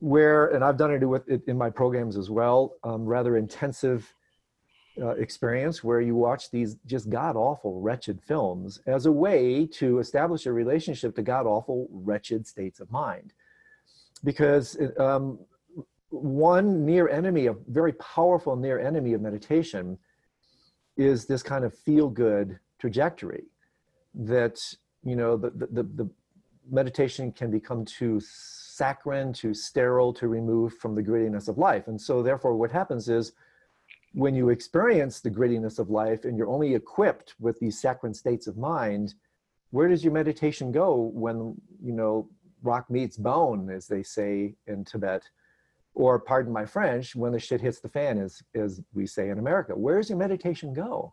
where, and I've done it with it in my programs as well, um, rather intensive uh, experience where you watch these just god awful, wretched films as a way to establish a relationship to god awful, wretched states of mind. Because um, one near enemy, a very powerful near enemy of meditation, is this kind of feel good trajectory that, you know, the, the, the, meditation can become too saccharine, too sterile, too removed from the grittiness of life. And so, therefore, what happens is when you experience the grittiness of life and you're only equipped with these saccharine states of mind, where does your meditation go when, you know, rock meets bone, as they say in Tibet? Or, pardon my French, when the shit hits the fan, as, as we say in America, where does your meditation go?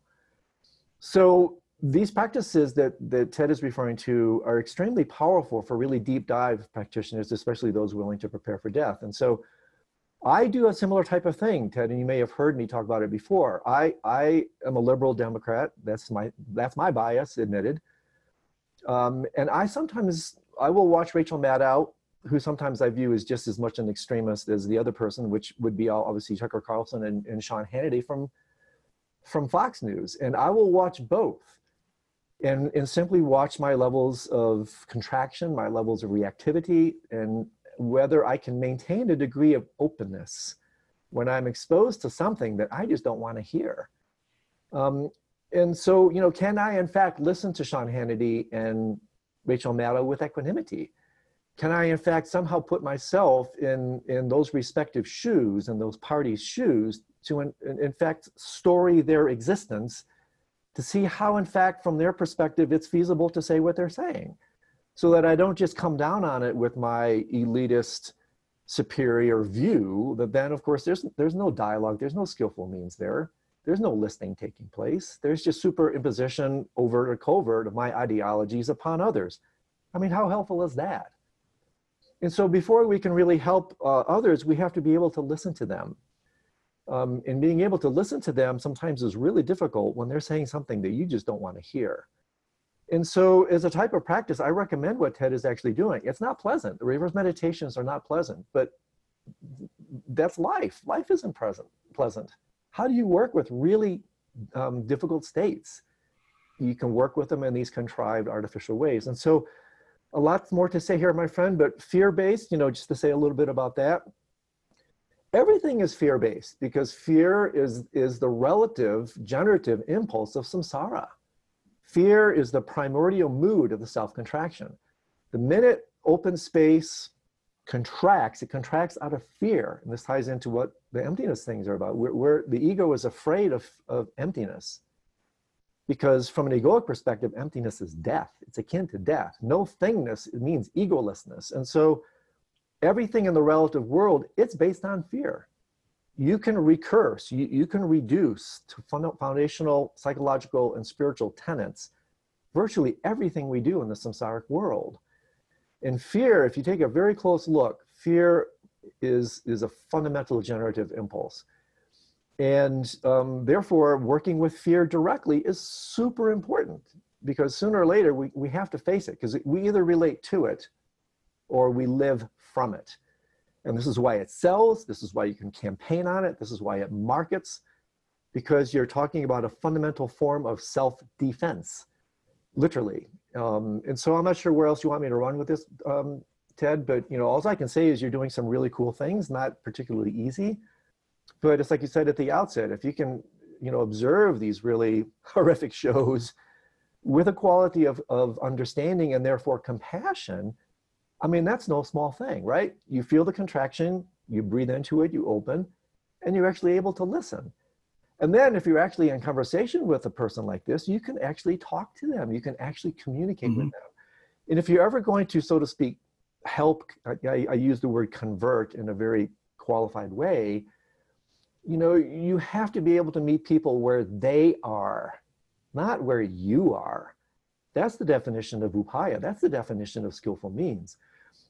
So, these practices that, that Ted is referring to are extremely powerful for really deep dive practitioners, especially those willing to prepare for death. And so, I do a similar type of thing, Ted, and you may have heard me talk about it before. I, I am a liberal Democrat. That's my that's my bias, admitted. Um, and I sometimes I will watch Rachel Maddow, who sometimes I view as just as much an extremist as the other person, which would be obviously Tucker Carlson and, and Sean Hannity from from Fox News. And I will watch both and, and simply watch my levels of contraction, my levels of reactivity, and whether I can maintain a degree of openness when I'm exposed to something that I just don't want to hear. Um, and so, you know, can I in fact listen to Sean Hannity and Rachel Maddow with equanimity? Can I in fact somehow put myself in, in those respective shoes and those parties' shoes to in, in fact story their existence to see how in fact from their perspective it's feasible to say what they're saying? so that I don't just come down on it with my elitist superior view, that then of course there's there's no dialogue, there's no skillful means there. There's no listening taking place. There's just superimposition, overt or covert, of my ideologies upon others. I mean, how helpful is that? And so before we can really help uh, others, we have to be able to listen to them. Um, and being able to listen to them sometimes is really difficult when they're saying something that you just don't want to hear. And so as a type of practice, I recommend what Ted is actually doing. It's not pleasant. The reverse meditations are not pleasant, but that's life. Life isn't present, pleasant. How do you work with really um, difficult states? You can work with them in these contrived artificial ways. And so a lot more to say here, my friend, but fear-based, you know, just to say a little bit about that. Everything is fear-based because fear is, is the relative generative impulse of samsara. Fear is the primordial mood of the self-contraction. The minute open space contracts, it contracts out of fear. And this ties into what the emptiness things are about. Where, the ego is afraid of, of emptiness. Because from an egoic perspective, emptiness is death. It's akin to death. No thingness means egolessness. And so everything in the relative world, it's based on fear. You can recurse, you, you can reduce to foundational psychological and spiritual tenets virtually everything we do in the samsaric world. And fear, if you take a very close look, fear is, is a fundamental generative impulse. And um, therefore, working with fear directly is super important because sooner or later we, we have to face it because we either relate to it or we live from it. And this is why it sells. This is why you can campaign on it. This is why it markets because you're talking about a fundamental form of self-defense, literally. Um, and so I'm not sure where else you want me to run with this, um, Ted, but you know, all I can say is you're doing some really cool things, not particularly easy, but it's like you said at the outset, if you can, you know, observe these really horrific shows with a quality of, of understanding and therefore compassion, I mean, that's no small thing, right? You feel the contraction, you breathe into it, you open, and you're actually able to listen. And then if you're actually in conversation with a person like this, you can actually talk to them. You can actually communicate mm-hmm. with them. And if you're ever going to, so to speak, help, I, I use the word convert in a very qualified way, you know, you have to be able to meet people where they are, not where you are. That's the definition of upaya. That's the definition of skillful means.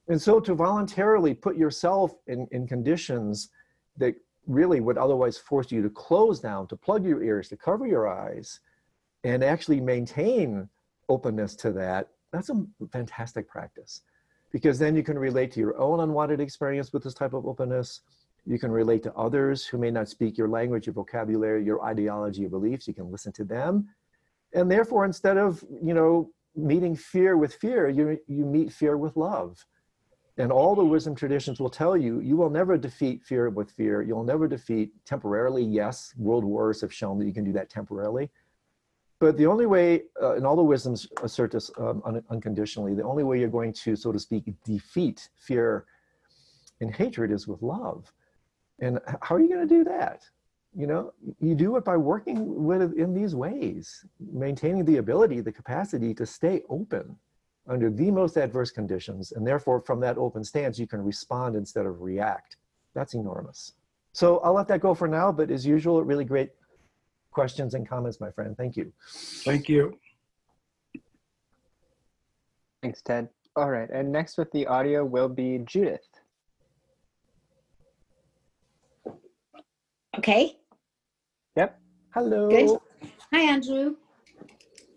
And so to voluntarily put yourself in, in conditions that really would otherwise force you to close down, to plug your ears, to cover your eyes, and actually maintain openness to that, that's a fantastic practice. Because then you can relate to your own unwanted experience with this type of openness. You can relate to others who may not speak your language, your vocabulary, your ideology, your beliefs. You can listen to them. And therefore, instead of, you know, meeting fear with fear, you, you meet fear with love and all the wisdom traditions will tell you, you will never defeat fear with fear. You'll never defeat temporarily. Yes, world wars have shown that you can do that temporarily. But the only way, uh, and all the wisdoms assert this um, un unconditionally, the only way you're going to, so to speak, defeat fear and hatred is with love. And how are you going to do that? You know, you do it by working with it in these ways, maintaining the ability, the capacity to stay open under the most adverse conditions. And therefore, from that open stance, you can respond instead of react. That's enormous. So I'll let that go for now, but as usual, really great questions and comments, my friend. Thank you. Thank you. Thanks, Ted. All right, and next with the audio will be Judith. Okay. Yep. Hello. Good. Hi, Andrew.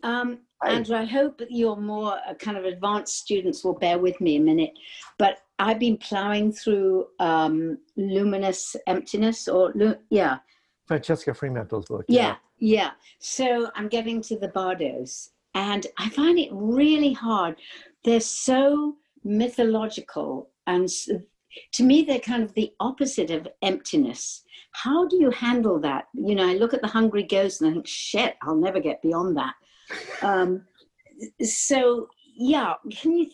Um, Andrew, I hope that your more uh, kind of advanced students will bear with me a minute, but I've been plowing through um, Luminous Emptiness, or yeah. Francesca Fremantle's book. Yeah, yeah, yeah. So I'm getting to the bardos, and I find it really hard. They're so mythological, and to me, they're kind of the opposite of emptiness. How do you handle that? You know, I look at the hungry ghost and I think, shit, I'll never get beyond that um, so yeah, can you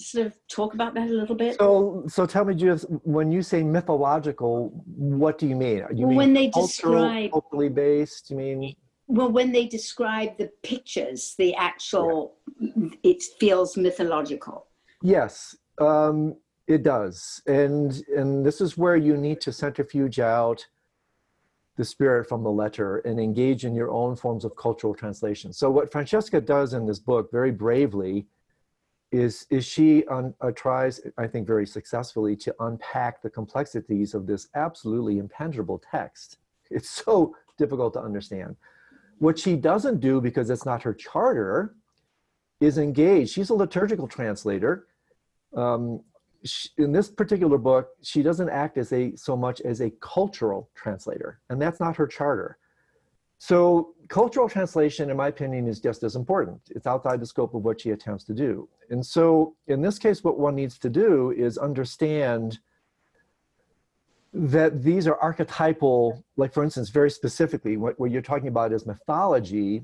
sort of talk about that a little bit? So, so tell me, Judith, when you say mythological, what do you mean? You well, mean when they cultural, describe culturally based? You mean? Well, when they describe the pictures, the actual, yeah. it feels mythological. Yes. Um, It does. And and this is where you need to centrifuge out the spirit from the letter and engage in your own forms of cultural translation. So what Francesca does in this book very bravely is is she un, uh, tries I think very successfully to unpack the complexities of this absolutely impenetrable text. It's so difficult to understand. What she doesn't do because it's not her charter is engage. She's a liturgical translator. Um, in this particular book, she doesn't act as a so much as a cultural translator, and that's not her charter. So cultural translation, in my opinion, is just as important. It's outside the scope of what she attempts to do. And so in this case, what one needs to do is understand that these are archetypal, like for instance, very specifically, what, what you're talking about is mythology,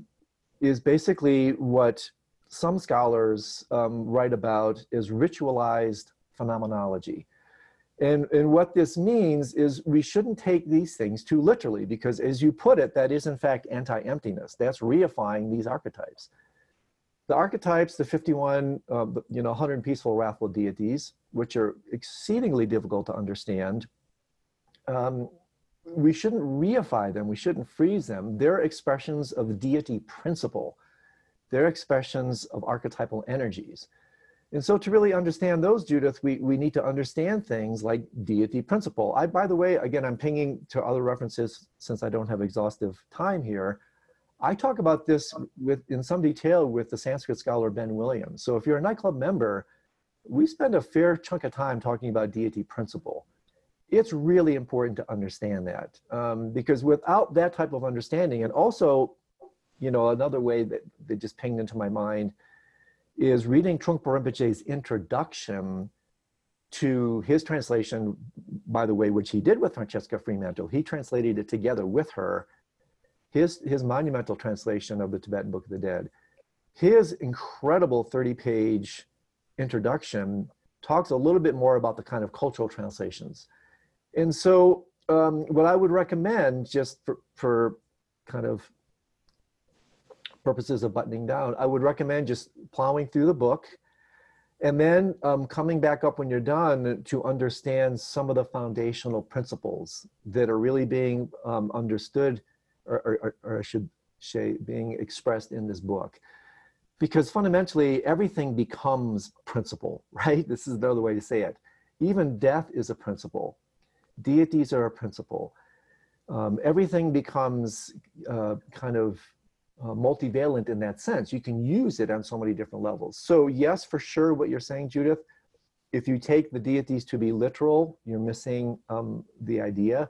is basically what some scholars um, write about is ritualized phenomenology. And, and what this means is we shouldn't take these things too literally because as you put it, that is in fact anti-emptiness. That's reifying these archetypes. The archetypes, the 51, uh, you know, 100 peaceful, wrathful deities, which are exceedingly difficult to understand, um, we shouldn't reify them. We shouldn't freeze them. They're expressions of the deity principle. They're expressions of archetypal energies. And so to really understand those, Judith, we, we need to understand things like deity principle. I, by the way, again, I'm pinging to other references since I don't have exhaustive time here. I talk about this with in some detail with the Sanskrit scholar Ben Williams. So if you're a nightclub member, we spend a fair chunk of time talking about deity principle. It's really important to understand that um, because without that type of understanding, and also, you know, another way that, that just pinged into my mind is reading Trungpa Rinpoche's introduction to his translation, by the way, which he did with Francesca Fremantle. He translated it together with her, his, his monumental translation of the Tibetan Book of the Dead. His incredible 30 page introduction talks a little bit more about the kind of cultural translations. And so, um, what I would recommend, just for, for kind of purposes of buttoning down, I would recommend just plowing through the book and then um, coming back up when you're done to understand some of the foundational principles that are really being um, understood or, or, or I should say being expressed in this book. Because fundamentally, everything becomes principle, right? This is another way to say it. Even death is a principle. Deities are a principle. Um, everything becomes uh, kind of uh, multivalent in that sense. You can use it on so many different levels. So yes, for sure, what you're saying, Judith, if you take the deities to be literal, you're missing um, the idea.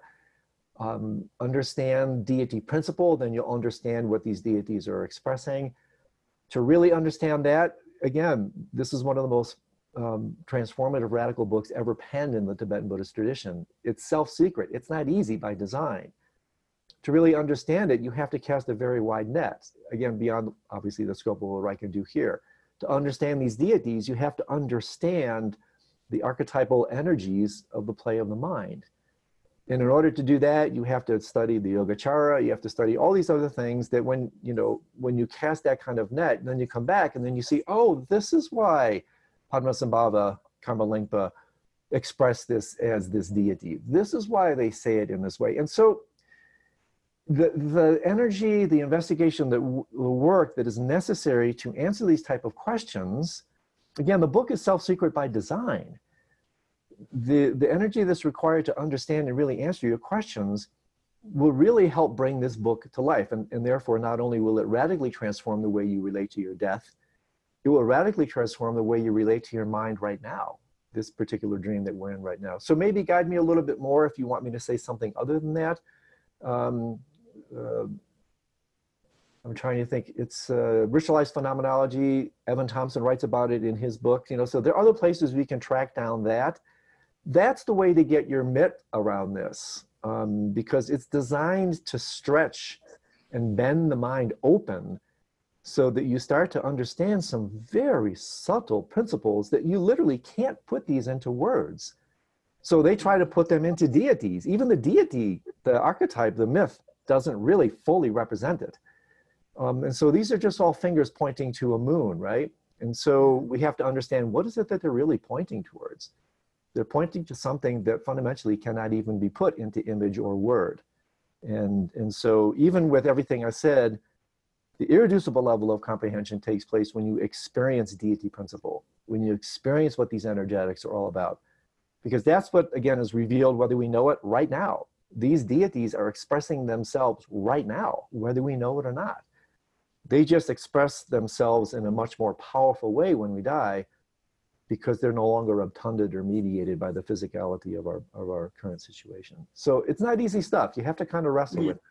Um, understand deity principle, then you'll understand what these deities are expressing. To really understand that, again, this is one of the most um, transformative radical books ever penned in the Tibetan Buddhist tradition. It's self-secret. It's not easy by design to really understand it, you have to cast a very wide net. Again, beyond obviously the scope of what I can do here. To understand these deities, you have to understand the archetypal energies of the play of the mind. And in order to do that, you have to study the Yogacara, you have to study all these other things that when, you know, when you cast that kind of net, then you come back and then you see, oh, this is why Padmasambhava Karma express this as this deity. This is why they say it in this way. And so the, the energy, the investigation, the, the work that is necessary to answer these type of questions, again, the book is self-secret by design. The, the energy that's required to understand and really answer your questions will really help bring this book to life. And, and therefore, not only will it radically transform the way you relate to your death, it will radically transform the way you relate to your mind right now, this particular dream that we're in right now. So maybe guide me a little bit more if you want me to say something other than that. Um, I'm trying to think. It's uh, ritualized phenomenology. Evan Thompson writes about it in his book. You know, so there are other places we can track down that. That's the way to get your mitt around this, um, because it's designed to stretch and bend the mind open, so that you start to understand some very subtle principles that you literally can't put these into words. So they try to put them into deities. Even the deity, the archetype, the myth, doesn't really fully represent it. Um, and so these are just all fingers pointing to a moon, right? And so we have to understand what is it that they're really pointing towards. They're pointing to something that fundamentally cannot even be put into image or word. And, and so even with everything I said, the irreducible level of comprehension takes place when you experience deity principle, when you experience what these energetics are all about. Because that's what, again, is revealed whether we know it right now. These deities are expressing themselves right now, whether we know it or not. They just express themselves in a much more powerful way when we die because they're no longer obtunded or mediated by the physicality of our, of our current situation. So it's not easy stuff. You have to kind of wrestle Yeah. with it.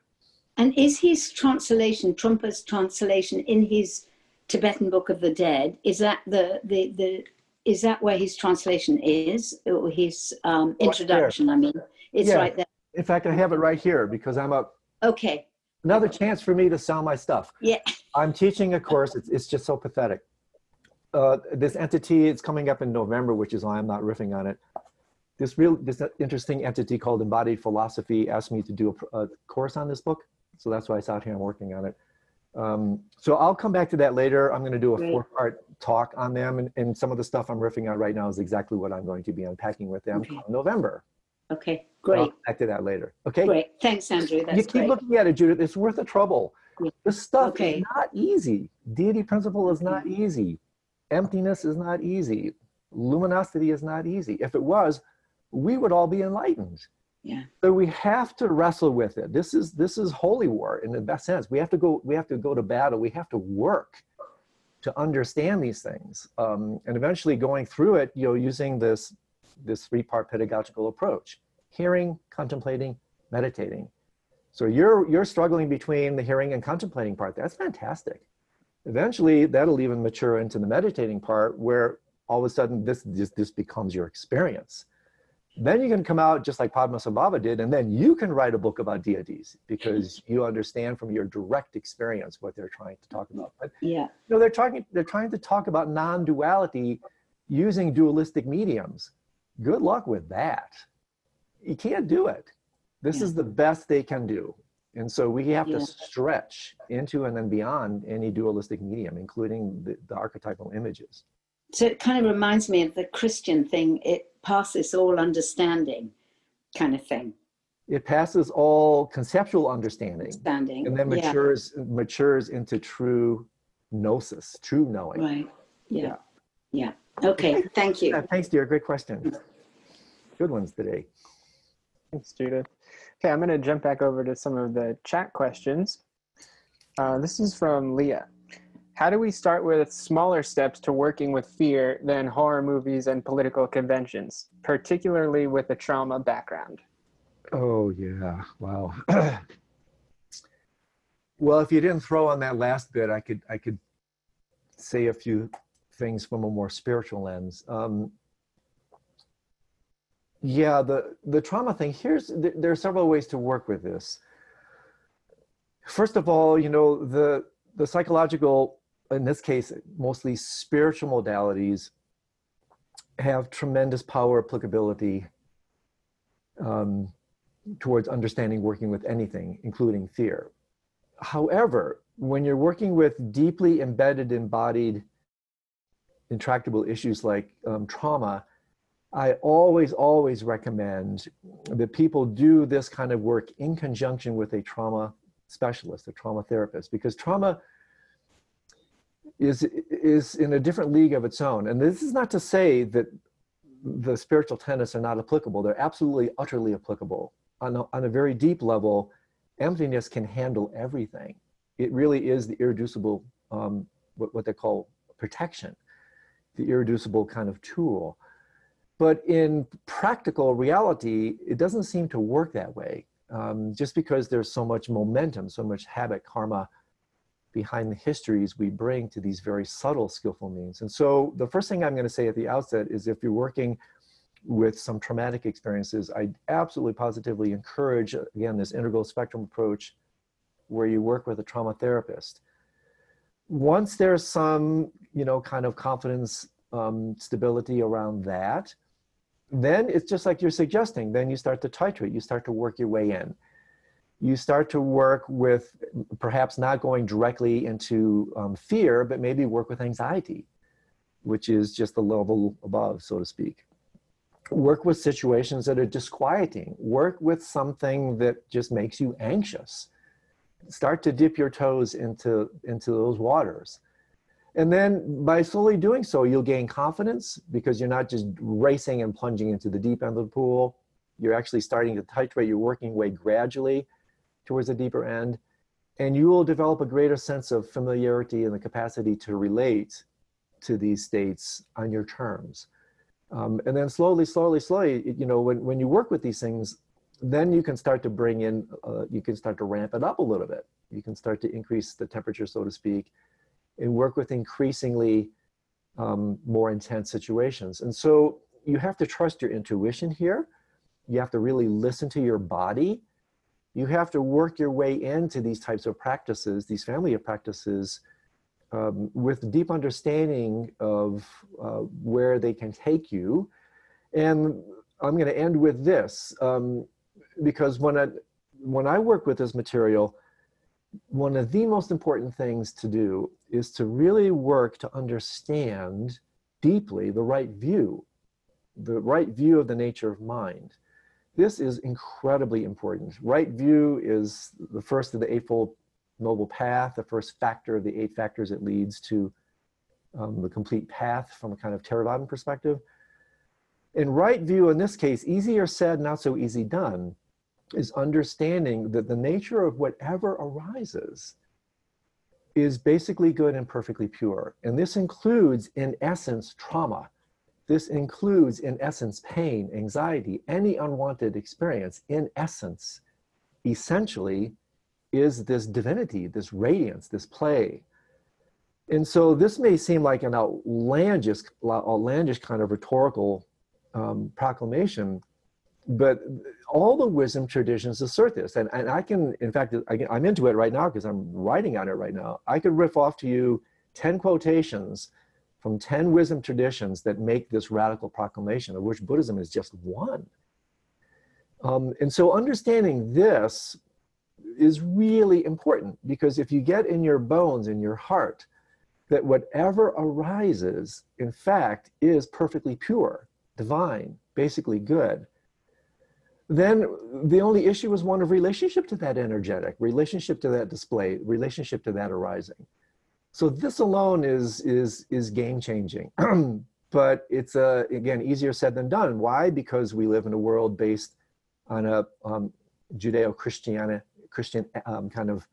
And is his translation, Trungpa's translation in his Tibetan Book of the Dead, is that the the the is that where his translation is or his um, introduction? I mean, it's Yeah. right there. In fact, I have it right here because I'm a, Okay. another chance for me to sell my stuff. Yeah. I'm teaching a course. It's, it's just so pathetic. Uh, this entity, it's coming up in November, which is why I'm not riffing on it. This real, this interesting entity called Embodied Philosophy asked me to do a, a course on this book. So that's why it's out here. I'm working on it. Um, so I'll come back to that later. I'm going to do a four-part talk on them, and, and some of the stuff I'm riffing on right now is exactly what I'm going to be unpacking with them Okay. in November. Okay. I'll Great. back to that later. Okay. Great. Thanks, Andrew. That's you keep great. looking at it, Judith. It's worth the trouble. This stuff Okay. is not easy. Deity principle is not easy. Emptiness is not easy. Luminosity is not easy. If it was, we would all be enlightened. Yeah. So we have to wrestle with it. This is this is holy war in the best sense. We have to go. We have to go to battle. We have to work to understand these things, um, and eventually going through it. You know, using this this three part pedagogical approach: hearing, contemplating, meditating. So you're you're struggling between the hearing and contemplating part. That's fantastic. Eventually, that'll even mature into the meditating part, where all of a sudden this this, this becomes your experience. Then you can come out just like Padmasambhava did, and then you can write a book about deities because you understand from your direct experience what they're trying to talk about. But Yeah. you know, they're talking they're trying to talk about non-duality using dualistic mediums. Good luck with that. You can't do it. This Yeah. is the best they can do. And so we have Yeah. to stretch into and then beyond any dualistic medium, including the, the archetypal images. So it kind of reminds me of the Christian thing. It passes all understanding, kind of thing. It passes all conceptual understanding Understanding. and then yeah. matures matures into true gnosis, true knowing. Right. Yeah. Yeah. Okay. Thank you. Yeah, thanks, dear. Great question. Good ones today. Thanks, Judith. Okay, I'm going to jump back over to some of the chat questions. Uh, this is from Leah. How do we start with smaller steps to working with fear than horror movies and political conventions, particularly with a trauma background? Oh yeah, wow. well, if you didn't throw on that last bit, I could I could say a few things from a more spiritual lens. Um, yeah, the the trauma thing. Here's there are several ways to work with this. First of all, you know the the psychological, in this case, mostly spiritual modalities have tremendous power applicability um, towards understanding working with anything, including fear. However, when you're working with deeply embedded, embodied, intractable issues like um, trauma, I always, always recommend that people do this kind of work in conjunction with a trauma specialist, a trauma therapist, because trauma is is in a different league of its own. And this is not to say that the spiritual tenets are not applicable. They're absolutely, utterly applicable. On a, on a very deep level, emptiness can handle everything. It really is the irreducible, um, what, what they call protection, the irreducible kind of tool. But in practical reality, it doesn't seem to work that way. Um, just because there's so much momentum, so much habit, karma behind the histories we bring to these very subtle, skillful means. And so the first thing I'm going to say at the outset is if you're working with some traumatic experiences, I absolutely positively encourage, again, this integral spectrum approach where you work with a trauma therapist. Once there's some, you know, kind of confidence, um, stability around that, then it's just like you're suggesting. Then you start to titrate, you start to work your way in. You start to work with perhaps not going directly into um, fear, but maybe work with anxiety, which is just the level above, so to speak. work with situations that are disquieting work with something that just makes you anxious start to dip your toes into into those waters and then by slowly doing so you'll gain confidence because you're not just racing and plunging into the deep end of the pool. You're actually starting to titrate your working way gradually towards the deeper end. And you will develop a greater sense of familiarity and the capacity to relate to these states on your terms. Um, and then slowly, slowly, slowly, you know, when, when you work with these things, then you can start to bring in, uh, you can start to ramp it up a little bit. You can start to increase the temperature, so to speak, and work with increasingly um, more intense situations. And so you have to trust your intuition here. You have to really listen to your body. You have to work your way into these types of practices, these family of practices, um, with deep understanding of uh, where they can take you. And I'm going to end with this um, because when I, when I work with this material, one of the most important things to do is to really work to understand deeply the right view, the right view of the nature of mind. This is incredibly important. Right view is the first of the Eightfold Noble Path, the first factor of the eight factors that leads to um, the complete path from a kind of Theravadan perspective. In right view, in this case, easier said, not so easy done, is understanding that the nature of whatever arises is basically good and perfectly pure. And this includes, in essence, trauma. This includes, in essence, pain, anxiety, any unwanted experience. In essence, essentially, is this divinity, this radiance, this play. And so this may seem like an outlandish, outlandish kind of rhetorical um, proclamation, but all the wisdom traditions assert this. And, and I can, in fact, I, I'm into it right now because I'm writing on it right now. I could riff off to you 10 quotations from 10 wisdom traditions that make this radical proclamation, of which Buddhism is just one. Um, and so understanding this is really important because if you get in your bones, in your heart, that whatever arises, in fact, is perfectly pure, divine, basically good, then the only issue is one of relationship to that energetic, relationship to that display, relationship to that arising. So this alone is is is game changing, but it's uh, again easier said than done. Why? Because we live in a world based on a um, Judeo-Christian Christian um, kind of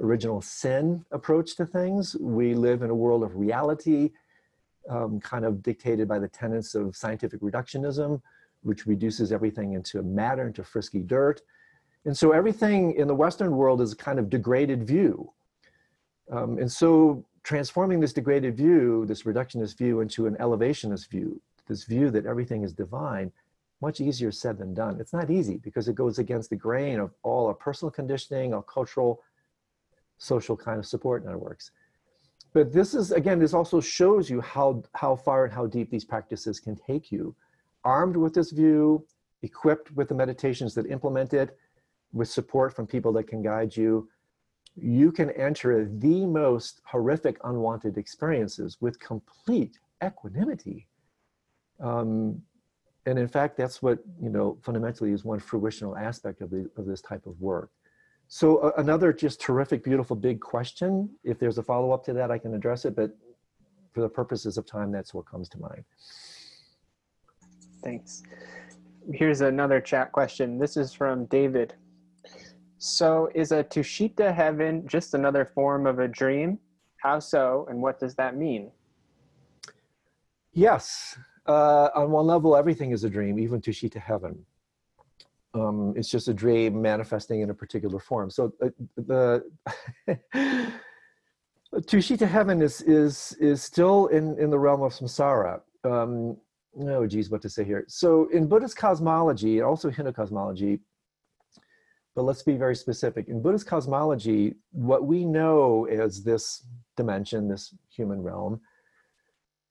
original sin approach to things. We live in a world of reality, um, kind of dictated by the tenets of scientific reductionism, which reduces everything into matter, into frisky dirt. And so everything in the Western world is a kind of degraded view. Um, and so transforming this degraded view, this reductionist view, into an elevationist view, this view that everything is divine, much easier said than done. It's not easy because it goes against the grain of all our personal conditioning, our cultural, social kind of support networks. But this is, again, this also shows you how, how far and how deep these practices can take you. Armed with this view, equipped with the meditations that implement it, with support from people that can guide you, you can enter the most horrific unwanted experiences with complete equanimity. Um, and in fact, that's what, you know, fundamentally is one fruitional aspect of, the, of this type of work. So uh, another just terrific, beautiful, big question. If there's a follow-up to that, I can address it, but for the purposes of time, that's what comes to mind. Thanks. Here's another chat question. This is from David. So is a Tushita heaven just another form of a dream? How so, and what does that mean? Yes, uh, on one level, everything is a dream, even Tushita heaven. Um, it's just a dream manifesting in a particular form. So uh, the Tushita heaven is is is still in in the realm of samsara. Um, oh, geez, what to say here? So in Buddhist cosmology, also Hindu cosmology, but let's be very specific. In Buddhist cosmology, what we know as this dimension, this human realm,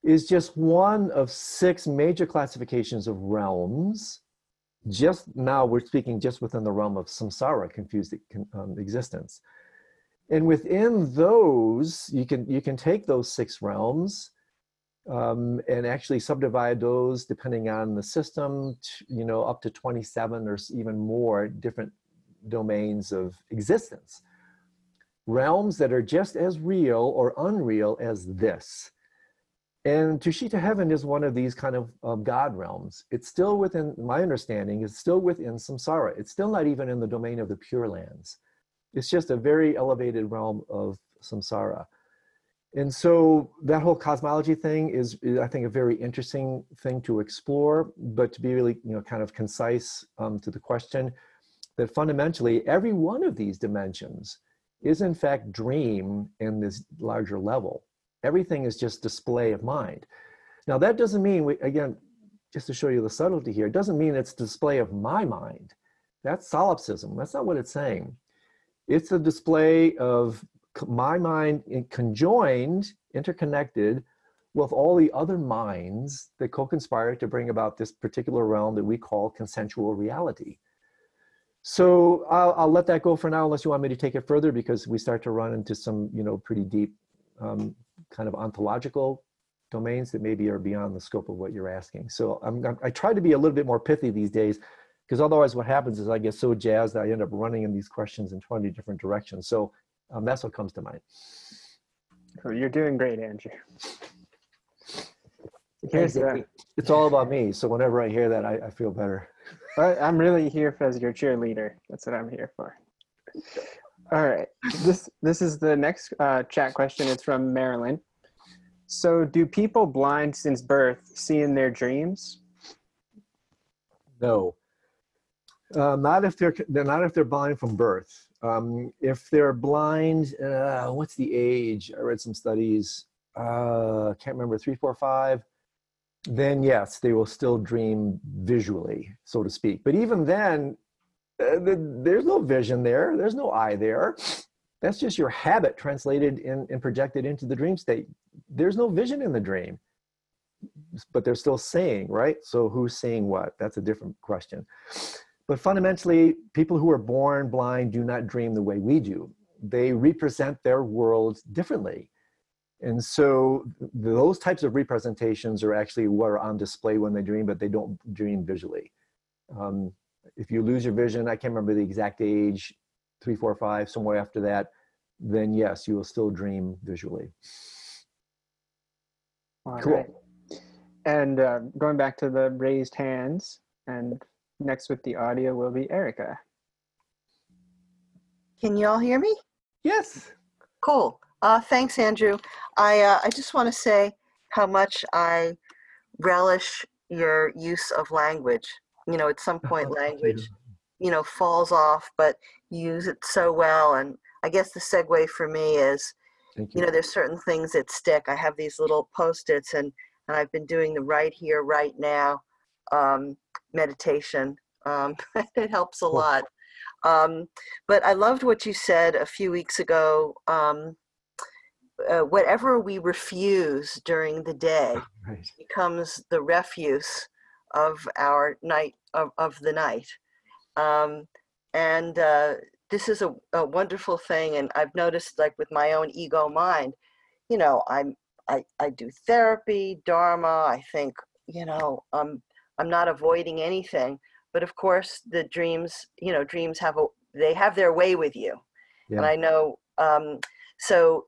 is just one of six major classifications of realms. Just now, we're speaking just within the realm of samsara, confused um, existence. And within those, you can, you can take those six realms um, and actually subdivide those depending on the system, you know, up to 27 or even more different domains of existence. Realms that are just as real or unreal as this. And Tushita Heaven is one of these kind of um, God realms. It's still within, my understanding, is still within samsara. It's still not even in the domain of the Pure Lands. It's just a very elevated realm of samsara. And so that whole cosmology thing is, is, I think, a very interesting thing to explore. But to be really, you know, kind of concise um, to the question, that fundamentally every one of these dimensions is in fact dream in this larger level. Everything is just display of mind. Now that doesn't mean we again, just to show you the subtlety here, it doesn't mean it's display of my mind. That's solipsism. That's not what it's saying. It's a display of my mind conjoined, interconnected with all the other minds that co-conspire to bring about this particular realm that we call consensual reality. So I'll, I'll let that go for now, unless you want me to take it further, because we start to run into some, you know, pretty deep um, kind of ontological domains that maybe are beyond the scope of what you're asking. So I'm, I'm- I try to be a little bit more pithy these days, because otherwise what happens is I get so jazzed that I end up running in these questions in 20 different directions. So um, that's what comes to mind. Oh, you're doing great, Andrew. Here's It's all about me. So whenever I hear that, I, I feel better. Well, I'm really here for, as your cheerleader. That's what I'm here for. All right. This this is the next uh, chat question. It's from Marilyn. So, do people blind since birth see in their dreams? No. Uh, not if they're they're not if they're blind from birth. Um, if they're blind, uh, what's the age? I read some studies. Uh, can't remember three, four, five. Then yes, they will still dream visually, so to speak. But even then, uh, the, there's no vision there. There's no eye there. That's just your habit translated in, and projected into the dream state. There's no vision in the dream but they're still saying, right? So who's saying what? That's a different question. But fundamentally, people who are born blind do not dream the way we do. They represent their world differently. And so those types of representations are actually what are on display when they dream, but they don't dream visually. Um, if you lose your vision, I can't remember the exact age, three, four, five, somewhere after that, then yes, you will still dream visually. All Cool. right. And uh, going back to the raised hands, and next with the audio will be Erica. Can you all hear me? Yes. Cool. Uh, thanks, Andrew. I uh, I just want to say how much I relish your use of language. You know, at some point, language you know falls off, but you use it so well. And I guess the segue for me is, Thank you know, there's certain things that stick. I have these little post-its, and and I've been doing the right here, right now um, meditation. Um, it helps a lot. Um, but I loved what you said a few weeks ago. Um, uh, whatever we refuse during the day Right. becomes the refuse of our night of, of the night. Um, and uh, this is a, a wonderful thing. And I've noticed, like with my own ego mind, you know, I'm I, I do therapy, dharma. I think you know I'm I'm not avoiding anything. But of course, the dreams, you know, dreams have a they have their way with you, Yeah. and I know. Um, so,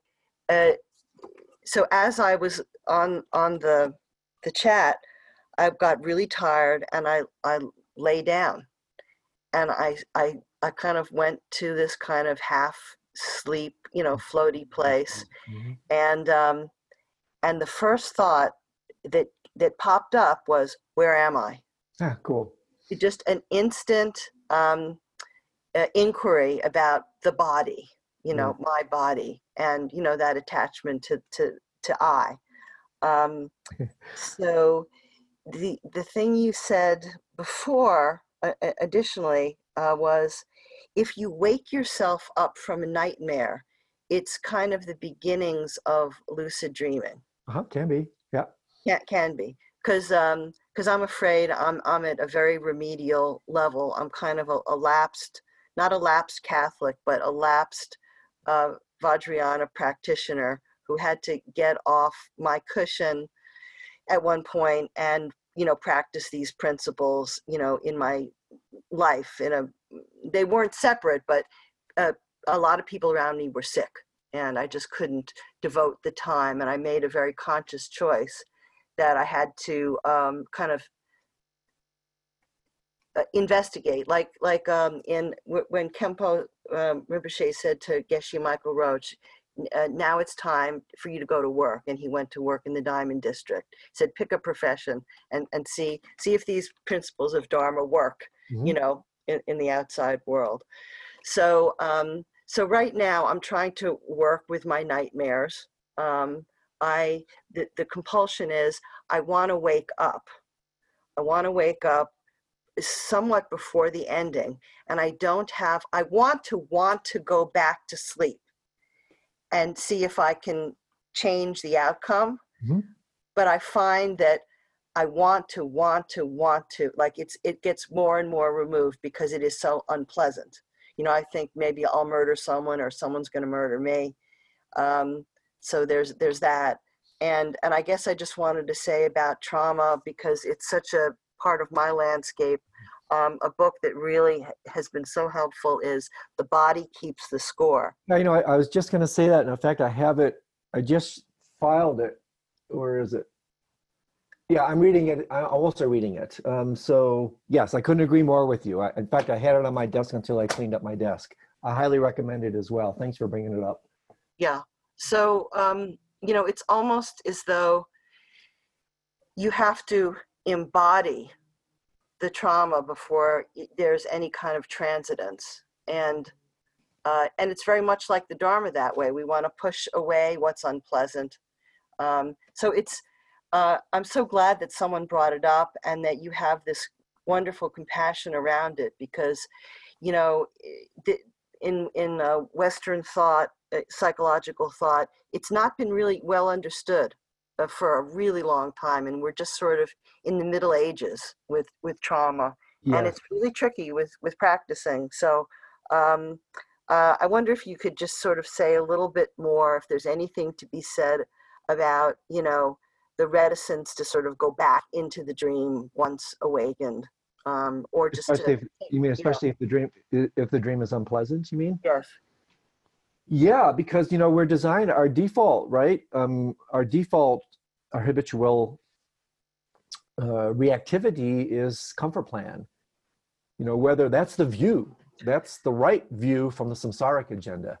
uh, so as I was on on the the chat, I got really tired and I I lay down, and I I I kind of went to this kind of half sleep, you know, floaty place, Mhm. and um, and the first thought that that popped up was, "Where am I?" Ah, cool. Just an instant um, uh, inquiry about the body, you know, my body, and you know that attachment to to to I. Um, so the the thing you said before, uh, uh, additionally, uh, was if you wake yourself up from a nightmare, it's kind of the beginnings of lucid dreaming Uh-huh, can be. Can can be because um because i'm afraid i'm i'm at a very remedial level. I'm kind of a, a lapsed not a lapsed catholic but a lapsed uh vajrayana practitioner who had to get off my cushion at one point and you know practice these principles you know in my life in a they weren't separate but uh, a lot of people around me were sick and i just couldn't devote the time and i made a very conscious choice that i had to um, kind of uh, investigate like like um, in w- when khenpo um, rinpoche said to geshe michael roach uh, now it's time for you to go to work and he went to work in the diamond district he said pick a profession and, and see see if these principles of dharma work Mhm. you know in, in the outside world so um, so right now i'm trying to work with my nightmares um, i the, the compulsion is i want to wake up i want to wake up somewhat before the ending and i don't have i want to want to go back to sleep and see if I can change the outcome. Mhm. But I find that I want to, want to, want to, like it's it gets more and more removed because it is so unpleasant. You know, I think maybe I'll murder someone or someone's going to murder me. Um, so there's there's that, and and I guess I just wanted to say about trauma because it's such a part of my landscape. Um, a book that really has been so helpful is "The Body Keeps the Score." Yeah, you know, I, I was just going to say that. And in fact, I have it. I just filed it. Where is it? Yeah, I'm reading it. I'm also reading it. Um, so yes, I couldn't agree more with you. I, in fact, I had it on my desk until I cleaned up my desk. I highly recommend it as well. Thanks for bringing it up. Yeah. So, um, you know, it's almost as though you have to embody the trauma before there's any kind of transitance. And uh, and it's very much like the Dharma that way. We want to push away what's unpleasant. Um, so it's uh, I'm so glad that someone brought it up and that you have this wonderful compassion around it because, you know, in in uh, Western thought, psychological thought, it's not been really well understood uh, for a really long time, and we're just sort of in the Middle Ages with with trauma, and it's really tricky with with practicing. So. Um, uh, I wonder if you could just sort of say a little bit more, if there's anything to be said about, you know, the reticence to sort of go back into the dream once awakened, um, or just Especially to, if, you mean, especially if the dream if the dream is unpleasant. You mean? yes, Yeah, because you know we're designed our default, right? Um, our default, our habitual uh, reactivity is comfort plan. You know, whether that's the view, that's the right view from the samsaric agenda.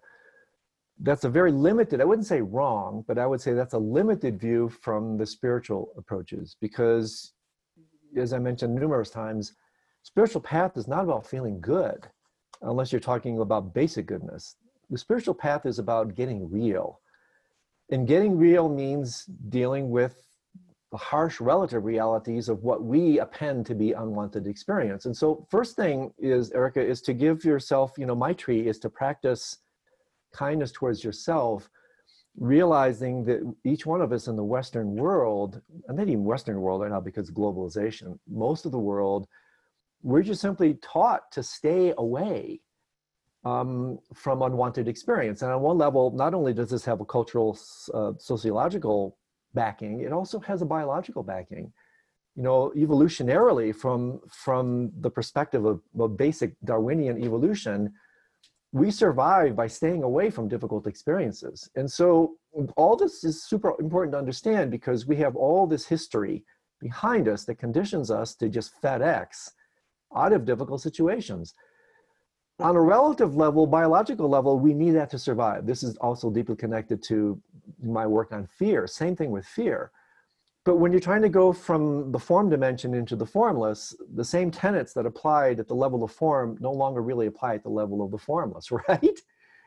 That's a very limited, I wouldn't say wrong, but I would say that's a limited view from the spiritual approaches because, as I mentioned numerous times, spiritual path is not about feeling good unless you're talking about basic goodness the spiritual path is about getting real. And getting real means dealing with the harsh relative realities of what we append to be unwanted experience. And so first thing is, Erica, is to give yourself, you know, maitri is to practice kindness towards yourself, realizing that each one of us in the Western world, and not even Western world right now because globalization, most of the world, we're just simply taught to stay away um, from unwanted experience. And on one level, not only does this have a cultural, uh, sociological backing, it also has a biological backing. You know, evolutionarily, from from the perspective of, of basic Darwinian evolution, we survive by staying away from difficult experiences. And so, all this is super important to understand because we have all this history behind us that conditions us to just FedEx out of difficult situations on a relative level, biological level, we need that to survive. This is also deeply connected to my work on fear. Same thing with fear. But when you're trying to go from the form dimension into the formless, the same tenets that applied at the level of form no longer really apply at the level of the formless, right?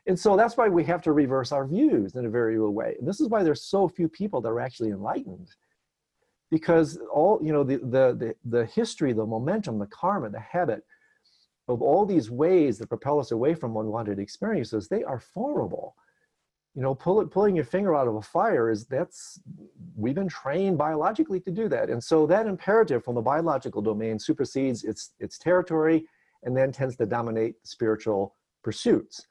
And so that's why we have to reverse our views in a very real way. And this is why there's so few people that are actually enlightened. Because all, you know, the, the, the, the history, the momentum, the karma, the habit, of all these ways that propel us away from unwanted experiences, they are formable. You know, pull it, pulling your finger out of a fire is that's, we've been trained biologically to do that. And so that imperative from the biological domain supersedes its, its territory and then tends to dominate spiritual pursuits.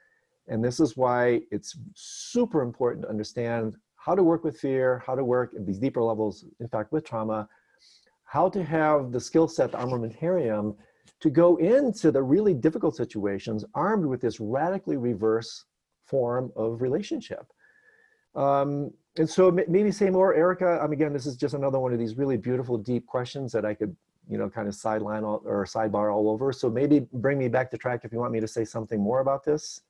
And this is why it's super important to understand how to work with fear, how to work at these deeper levels, in fact, with trauma, how to have the skill set, the armamentarium, to go into the really difficult situations armed with this radically reverse form of relationship. Um, and so maybe say more, Erica. Um, again, this is just another one of these really beautiful, deep questions that I could, you know, kind of sideline all, or sidebar all over. So maybe bring me back to track if you want me to say something more about this.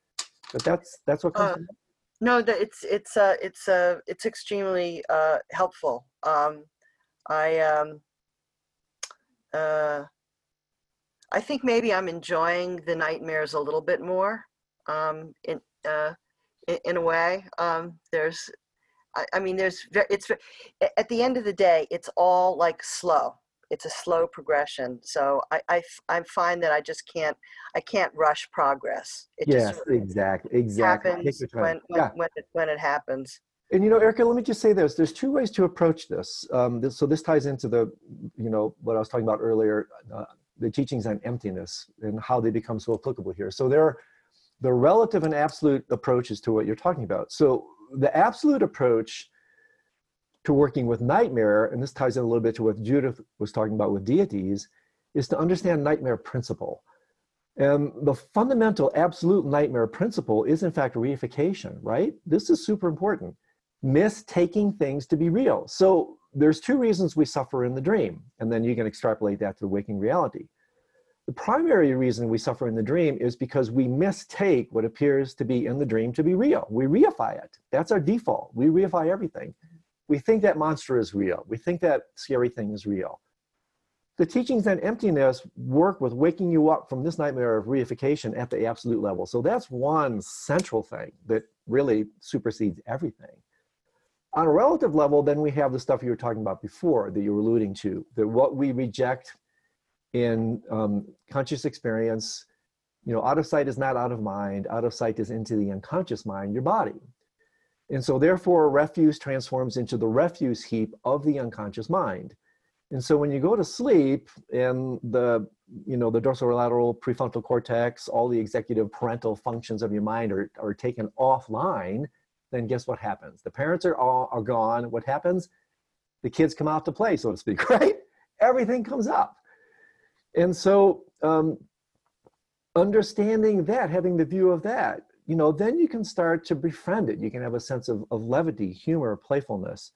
But that's that's what comes. Uh, no, that it's it's uh it's uh it's extremely uh helpful. Um, I um uh I think maybe I'm enjoying the nightmares a little bit more. Um, in uh, in, in a way, um, there's, I, I mean, there's, it's at the end of the day, it's all like slow. It's a slow progression. So I, I, I find that I just can't, I can't rush progress. It yes, exactly, exactly. Happens when, when, yeah. when, it, when it happens. And you know, Erica, let me just say this: there's two ways to approach this. Um, this so this ties into the, you know, what I was talking about earlier. Uh, the teachings on emptiness and how they become so applicable here. So there are the relative and absolute approaches to what you're talking about. So the absolute approach to working with nightmare, and this ties in a little bit to what Judith was talking about with deities, is to understand nightmare principle. And the fundamental absolute nightmare principle is in fact reification, right? This is super important. Mistaking things to be real. So there's two reasons we suffer in the dream, and then you can extrapolate that to the waking reality. The primary reason we suffer in the dream is because we mistake what appears to be in the dream to be real. We reify it. That's our default. We reify everything. We think that monster is real. We think that scary thing is real. The teachings on emptiness work with waking you up from this nightmare of reification at the absolute level. So that's one central thing that really supersedes everything. On a relative level, then we have the stuff you were talking about before that you were alluding to, that what we reject in um, conscious experience, you know, out of sight is not out of mind, out of sight is into the unconscious mind, your body. And so therefore refuse transforms into the refuse heap of the unconscious mind. And so when you go to sleep and the, you know, the dorsolateral prefrontal cortex, all the executive parental functions of your mind are, are taken offline, then guess what happens? The parents are all are gone. What happens? The kids come out to play, so to speak, right? Everything comes up. And so um, understanding that, having the view of that, you know, then you can start to befriend it. You can have a sense of, of levity, humor, playfulness.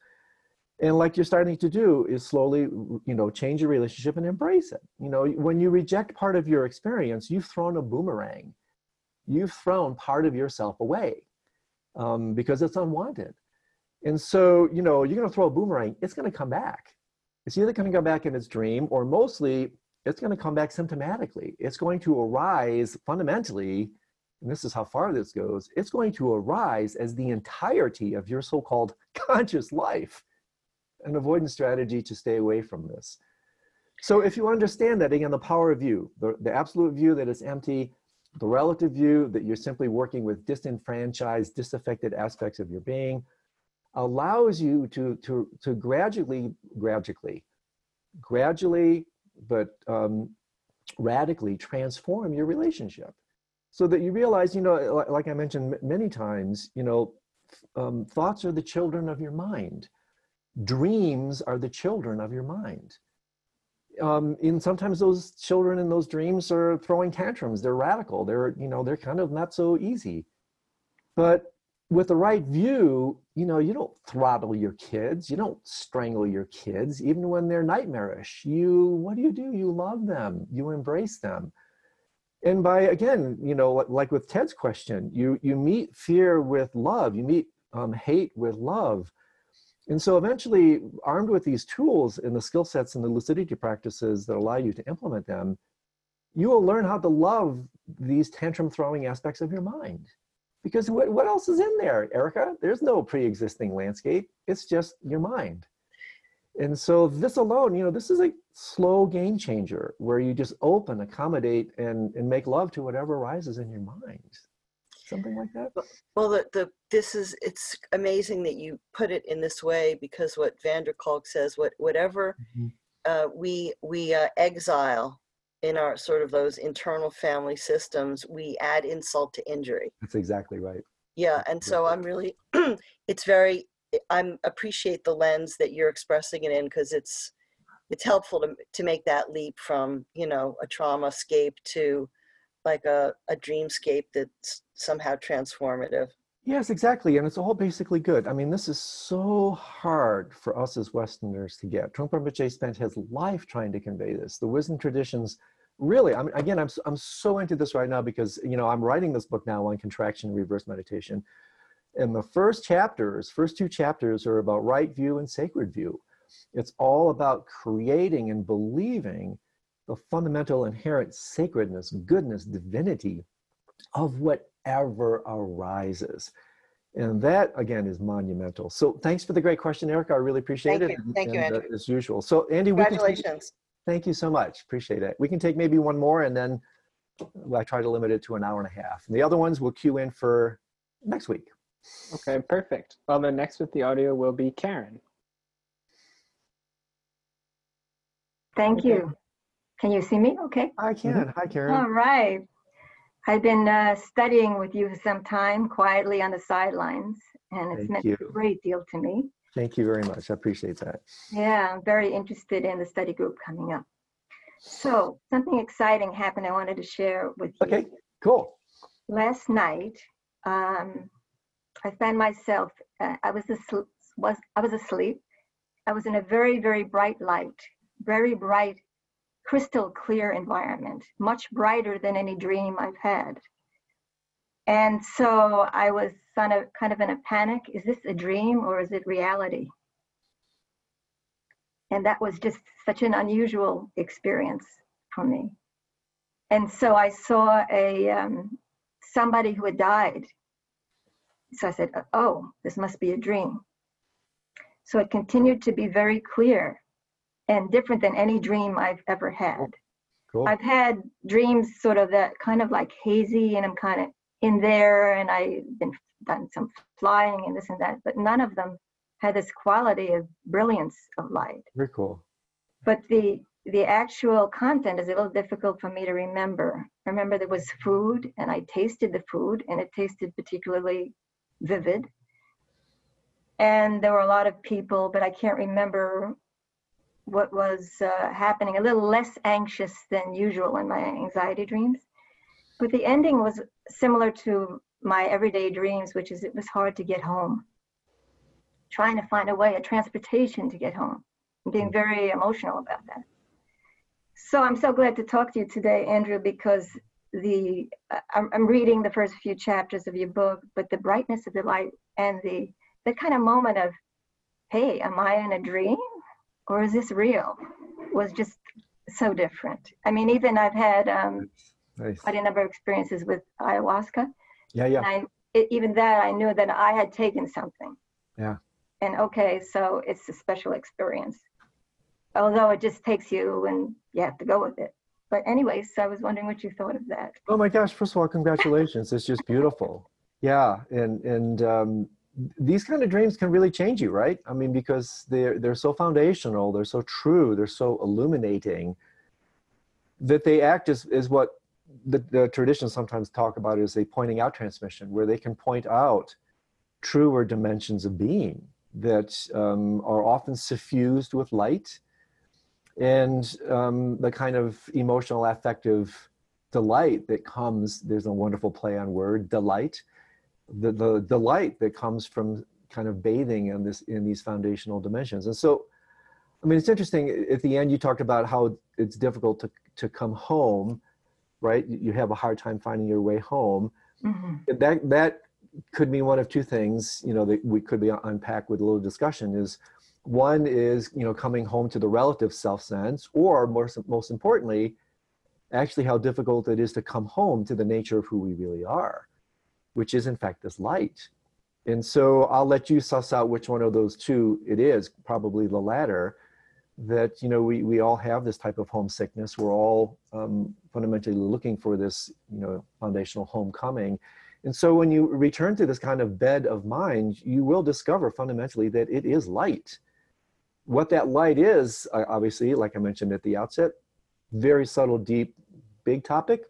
And like you're starting to do is slowly, you know, change your relationship and embrace it. You know, when you reject part of your experience, you've thrown a boomerang. You've thrown part of yourself away um, because it's unwanted. And so, you know, you're going to throw a boomerang, it's going to come back. It's either going to come back in its dream or mostly it's going to come back symptomatically. It's going to arise fundamentally, and this is how far this goes, it's going to arise as the entirety of your so called conscious life, an avoidance strategy to stay away from this. So, if you understand that, again, the power of you, the, the absolute view that is empty, the relative view that you're simply working with disenfranchised, disaffected aspects of your being, allows you to, to, to gradually, gradually, gradually but um, radically transform your relationship so that you realize, you know, like I mentioned many times, you know, um, thoughts are the children of your mind. Dreams are the children of your mind. Um, and sometimes those children in those dreams are throwing tantrums. They're radical. They're, you know, they're kind of not so easy. But with the right view, you know, you don't throttle your kids, you don't strangle your kids, even when they're nightmarish. You, what do you do? You love them, you embrace them. And by again, you know, like with Ted's question, you you meet fear with love, you meet um, hate with love. And so eventually, armed with these tools and the skill sets and the lucidity practices that allow you to implement them, you will learn how to love these tantrum throwing aspects of your mind because what, what else is in there, Erica? There's no pre-existing landscape. It's just your mind. And so this alone, you know, this is a slow game changer where you just open, accommodate, and, and make love to whatever arises in your mind. Something like that. Well, the, the this is it's amazing that you put it in this way because what van der Kolk says, what whatever mm-hmm. uh, we we uh, exile in our sort of those internal family systems, we add insult to injury. That's exactly right. Yeah, and so I'm really, it's very, I'm appreciate the lens that you're expressing it in because it's it's helpful to to make that leap from you know a trauma scape to like a, a dreamscape that's somehow transformative. Yes, exactly. And it's all basically good. I mean, this is so hard for us as Westerners to get. Trungpa Rinpoche spent his life trying to convey this. The wisdom traditions, really, I mean, again, I'm, I'm so into this right now because, you know, I'm writing this book now on contraction and reverse meditation. And the first chapters, first two chapters are about right view and sacred view. It's all about creating and believing the fundamental inherent sacredness, goodness, divinity of whatever arises. And that again is monumental. So thanks for the great question, Erica. I really appreciate Thank it. you. Thank you, and, uh, Andrew. as usual. So Andy, we can take, Congratulations. thank you so much. Appreciate it. We can take maybe one more and then I try to limit it to an hour and a half. And the other ones we'll queue in for next week. Okay, perfect. Well, then next with the audio will be Karen. Thank Okay. you. Can you see me? Okay. I can. Hi, Karen. All right. I've been uh, studying with you for some time, quietly on the sidelines, and it's Thank meant you. a great deal to me. Thank you very much. I appreciate that. Yeah, I'm very interested in the study group coming up. So, something exciting happened I wanted to share with you. Okay, cool. Last night, um, I found myself, uh, I was, asleep, was, I was asleep. I was in a very, very bright light, very bright, crystal clear environment, much brighter than any dream I've had. And so I was kind of, kind of in a panic. Is this a dream or is it reality? And that was just such an unusual experience for me. And so I saw a um, somebody who had died. So I said, "Oh, this must be a dream." So it continued to be very clear and different than any dream I've ever had. Cool. I've had dreams sort of that kind of like hazy and I'm kind of in there and I've been done some flying and this and that, but none of them had this quality of brilliance of light. Very cool. But the the actual content is a little difficult for me to remember. I remember there was food and I tasted the food and it tasted particularly vivid. And there were a lot of people, but I can't remember what was uh, happening. A little less anxious than usual in my anxiety dreams. But the ending was similar to my everyday dreams, which is it was hard to get home. Trying to find a way, a transportation to get home. I'm being very emotional about that. So I'm so glad to talk to you today, Andrew, because the uh, I'm, I'm reading the first few chapters of your book, but the brightness of the light and the the kind of moment of, hey, am I in a dream or is this real? Was just so different. I mean, even I've had um, Nice. quite a number of experiences with ayahuasca, Yeah, yeah. and I it, even that I knew that I had taken something. Yeah. And okay, so it's a special experience. Although it just takes you and you have to go with it. But anyways, I was wondering what you thought of that. Oh my gosh! First of all, congratulations. it's just beautiful. Yeah, and and um, these kind of dreams can really change you, right? I mean, because they're they're so foundational, they're so true, they're so illuminating that they act as is what the, the traditions sometimes talk about is a pointing out transmission, where they can point out truer dimensions of being that um, are often suffused with light and um, the kind of emotional affective delight that comes there's a wonderful play on word delight the, the delight that comes from kind of bathing in this in these foundational dimensions. And so i mean it's interesting at the end you talked about how it's difficult to to come home right? You have a hard time finding your way home. Mhm. that that could mean one of two things you know that we could be unpacked with a little discussion is one is you know coming home to the relative self sense or more most importantly actually how difficult it is to come home to the nature of who we really are which is in fact this light. And so i'll let you suss out which one of those two it is probably the latter that you know we, we all have this type of homesickness. We're all um, fundamentally looking for this you know foundational homecoming. And so when you return to this kind of bed of mind you will discover fundamentally that it is light. What that light is uh, obviously like i mentioned at the outset very subtle deep big topic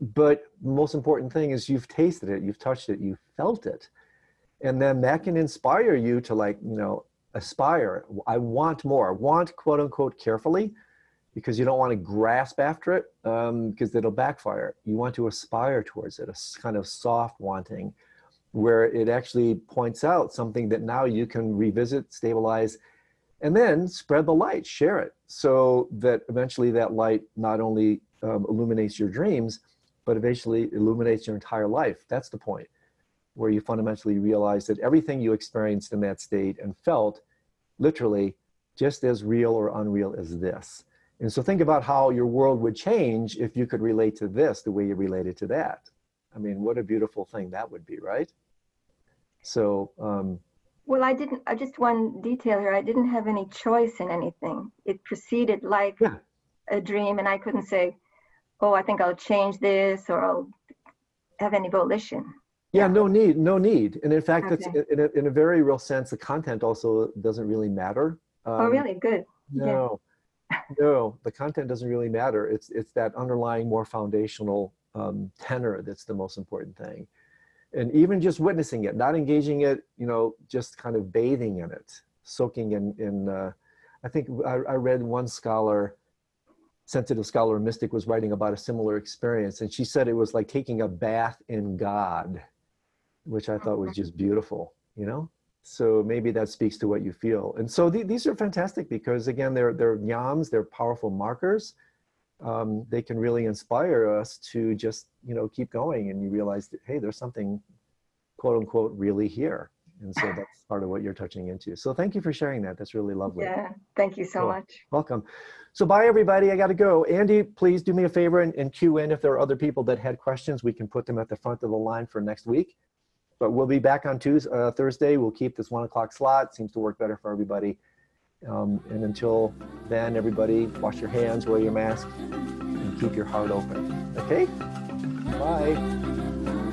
but most important thing is you've tasted it you've touched it you've felt it. And then that can inspire you to like you know aspire. I want more. Want quote unquote carefully because you don't want to grasp after it um, because it'll backfire. You want to aspire towards it a kind of soft wanting where it actually points out something that now you can revisit stabilize and then spread the light share it so that eventually that light not only um, illuminates your dreams but eventually illuminates your entire life that's the point where you fundamentally realize that everything you experienced in that state and felt literally just as real or unreal as this. And so think about how your world would change if you could relate to this the way you related to that. I mean, what a beautiful thing that would be, right? So, um, Well, I didn't, I just one detail here. I didn't have any choice in anything. It proceeded like Yeah. a dream, and I couldn't say, oh, I think I'll change this or I'll have any volition. yeah, no need, no need. And in fact, it's in a, in a very real sense, the content also doesn't really matter. oh, Um, really? Good. Yeah. No, no, the content doesn't really matter. It's it's that underlying more foundational um, tenor that's the most important thing, and even just witnessing it, not engaging it, you know, just kind of bathing in it, soaking in in. Uh, I think I, I read one scholar, sensitive scholar mystic, was writing about a similar experience, and she said it was like taking a bath in God, which I thought was just beautiful. You know? So maybe that speaks to what you feel. And so th- these are fantastic because again they're they're yams they're powerful markers. Um, they can really inspire us to just you know keep going and you realize that hey there's something quote unquote really here and so that's part of what you're touching into so thank you for sharing that that's really lovely Yeah. Thank you so Cool. much. welcome so bye everybody i got to go andy please do me a favor and, and cue in if there are other people that had questions we can put them at the front of the line for next week but we'll be back on Tuesday, uh, Thursday. We'll keep this one o'clock slot. Seems to work better for everybody. Um, and until then, everybody, wash your hands, wear your mask, and keep your heart open. Okay? Bye.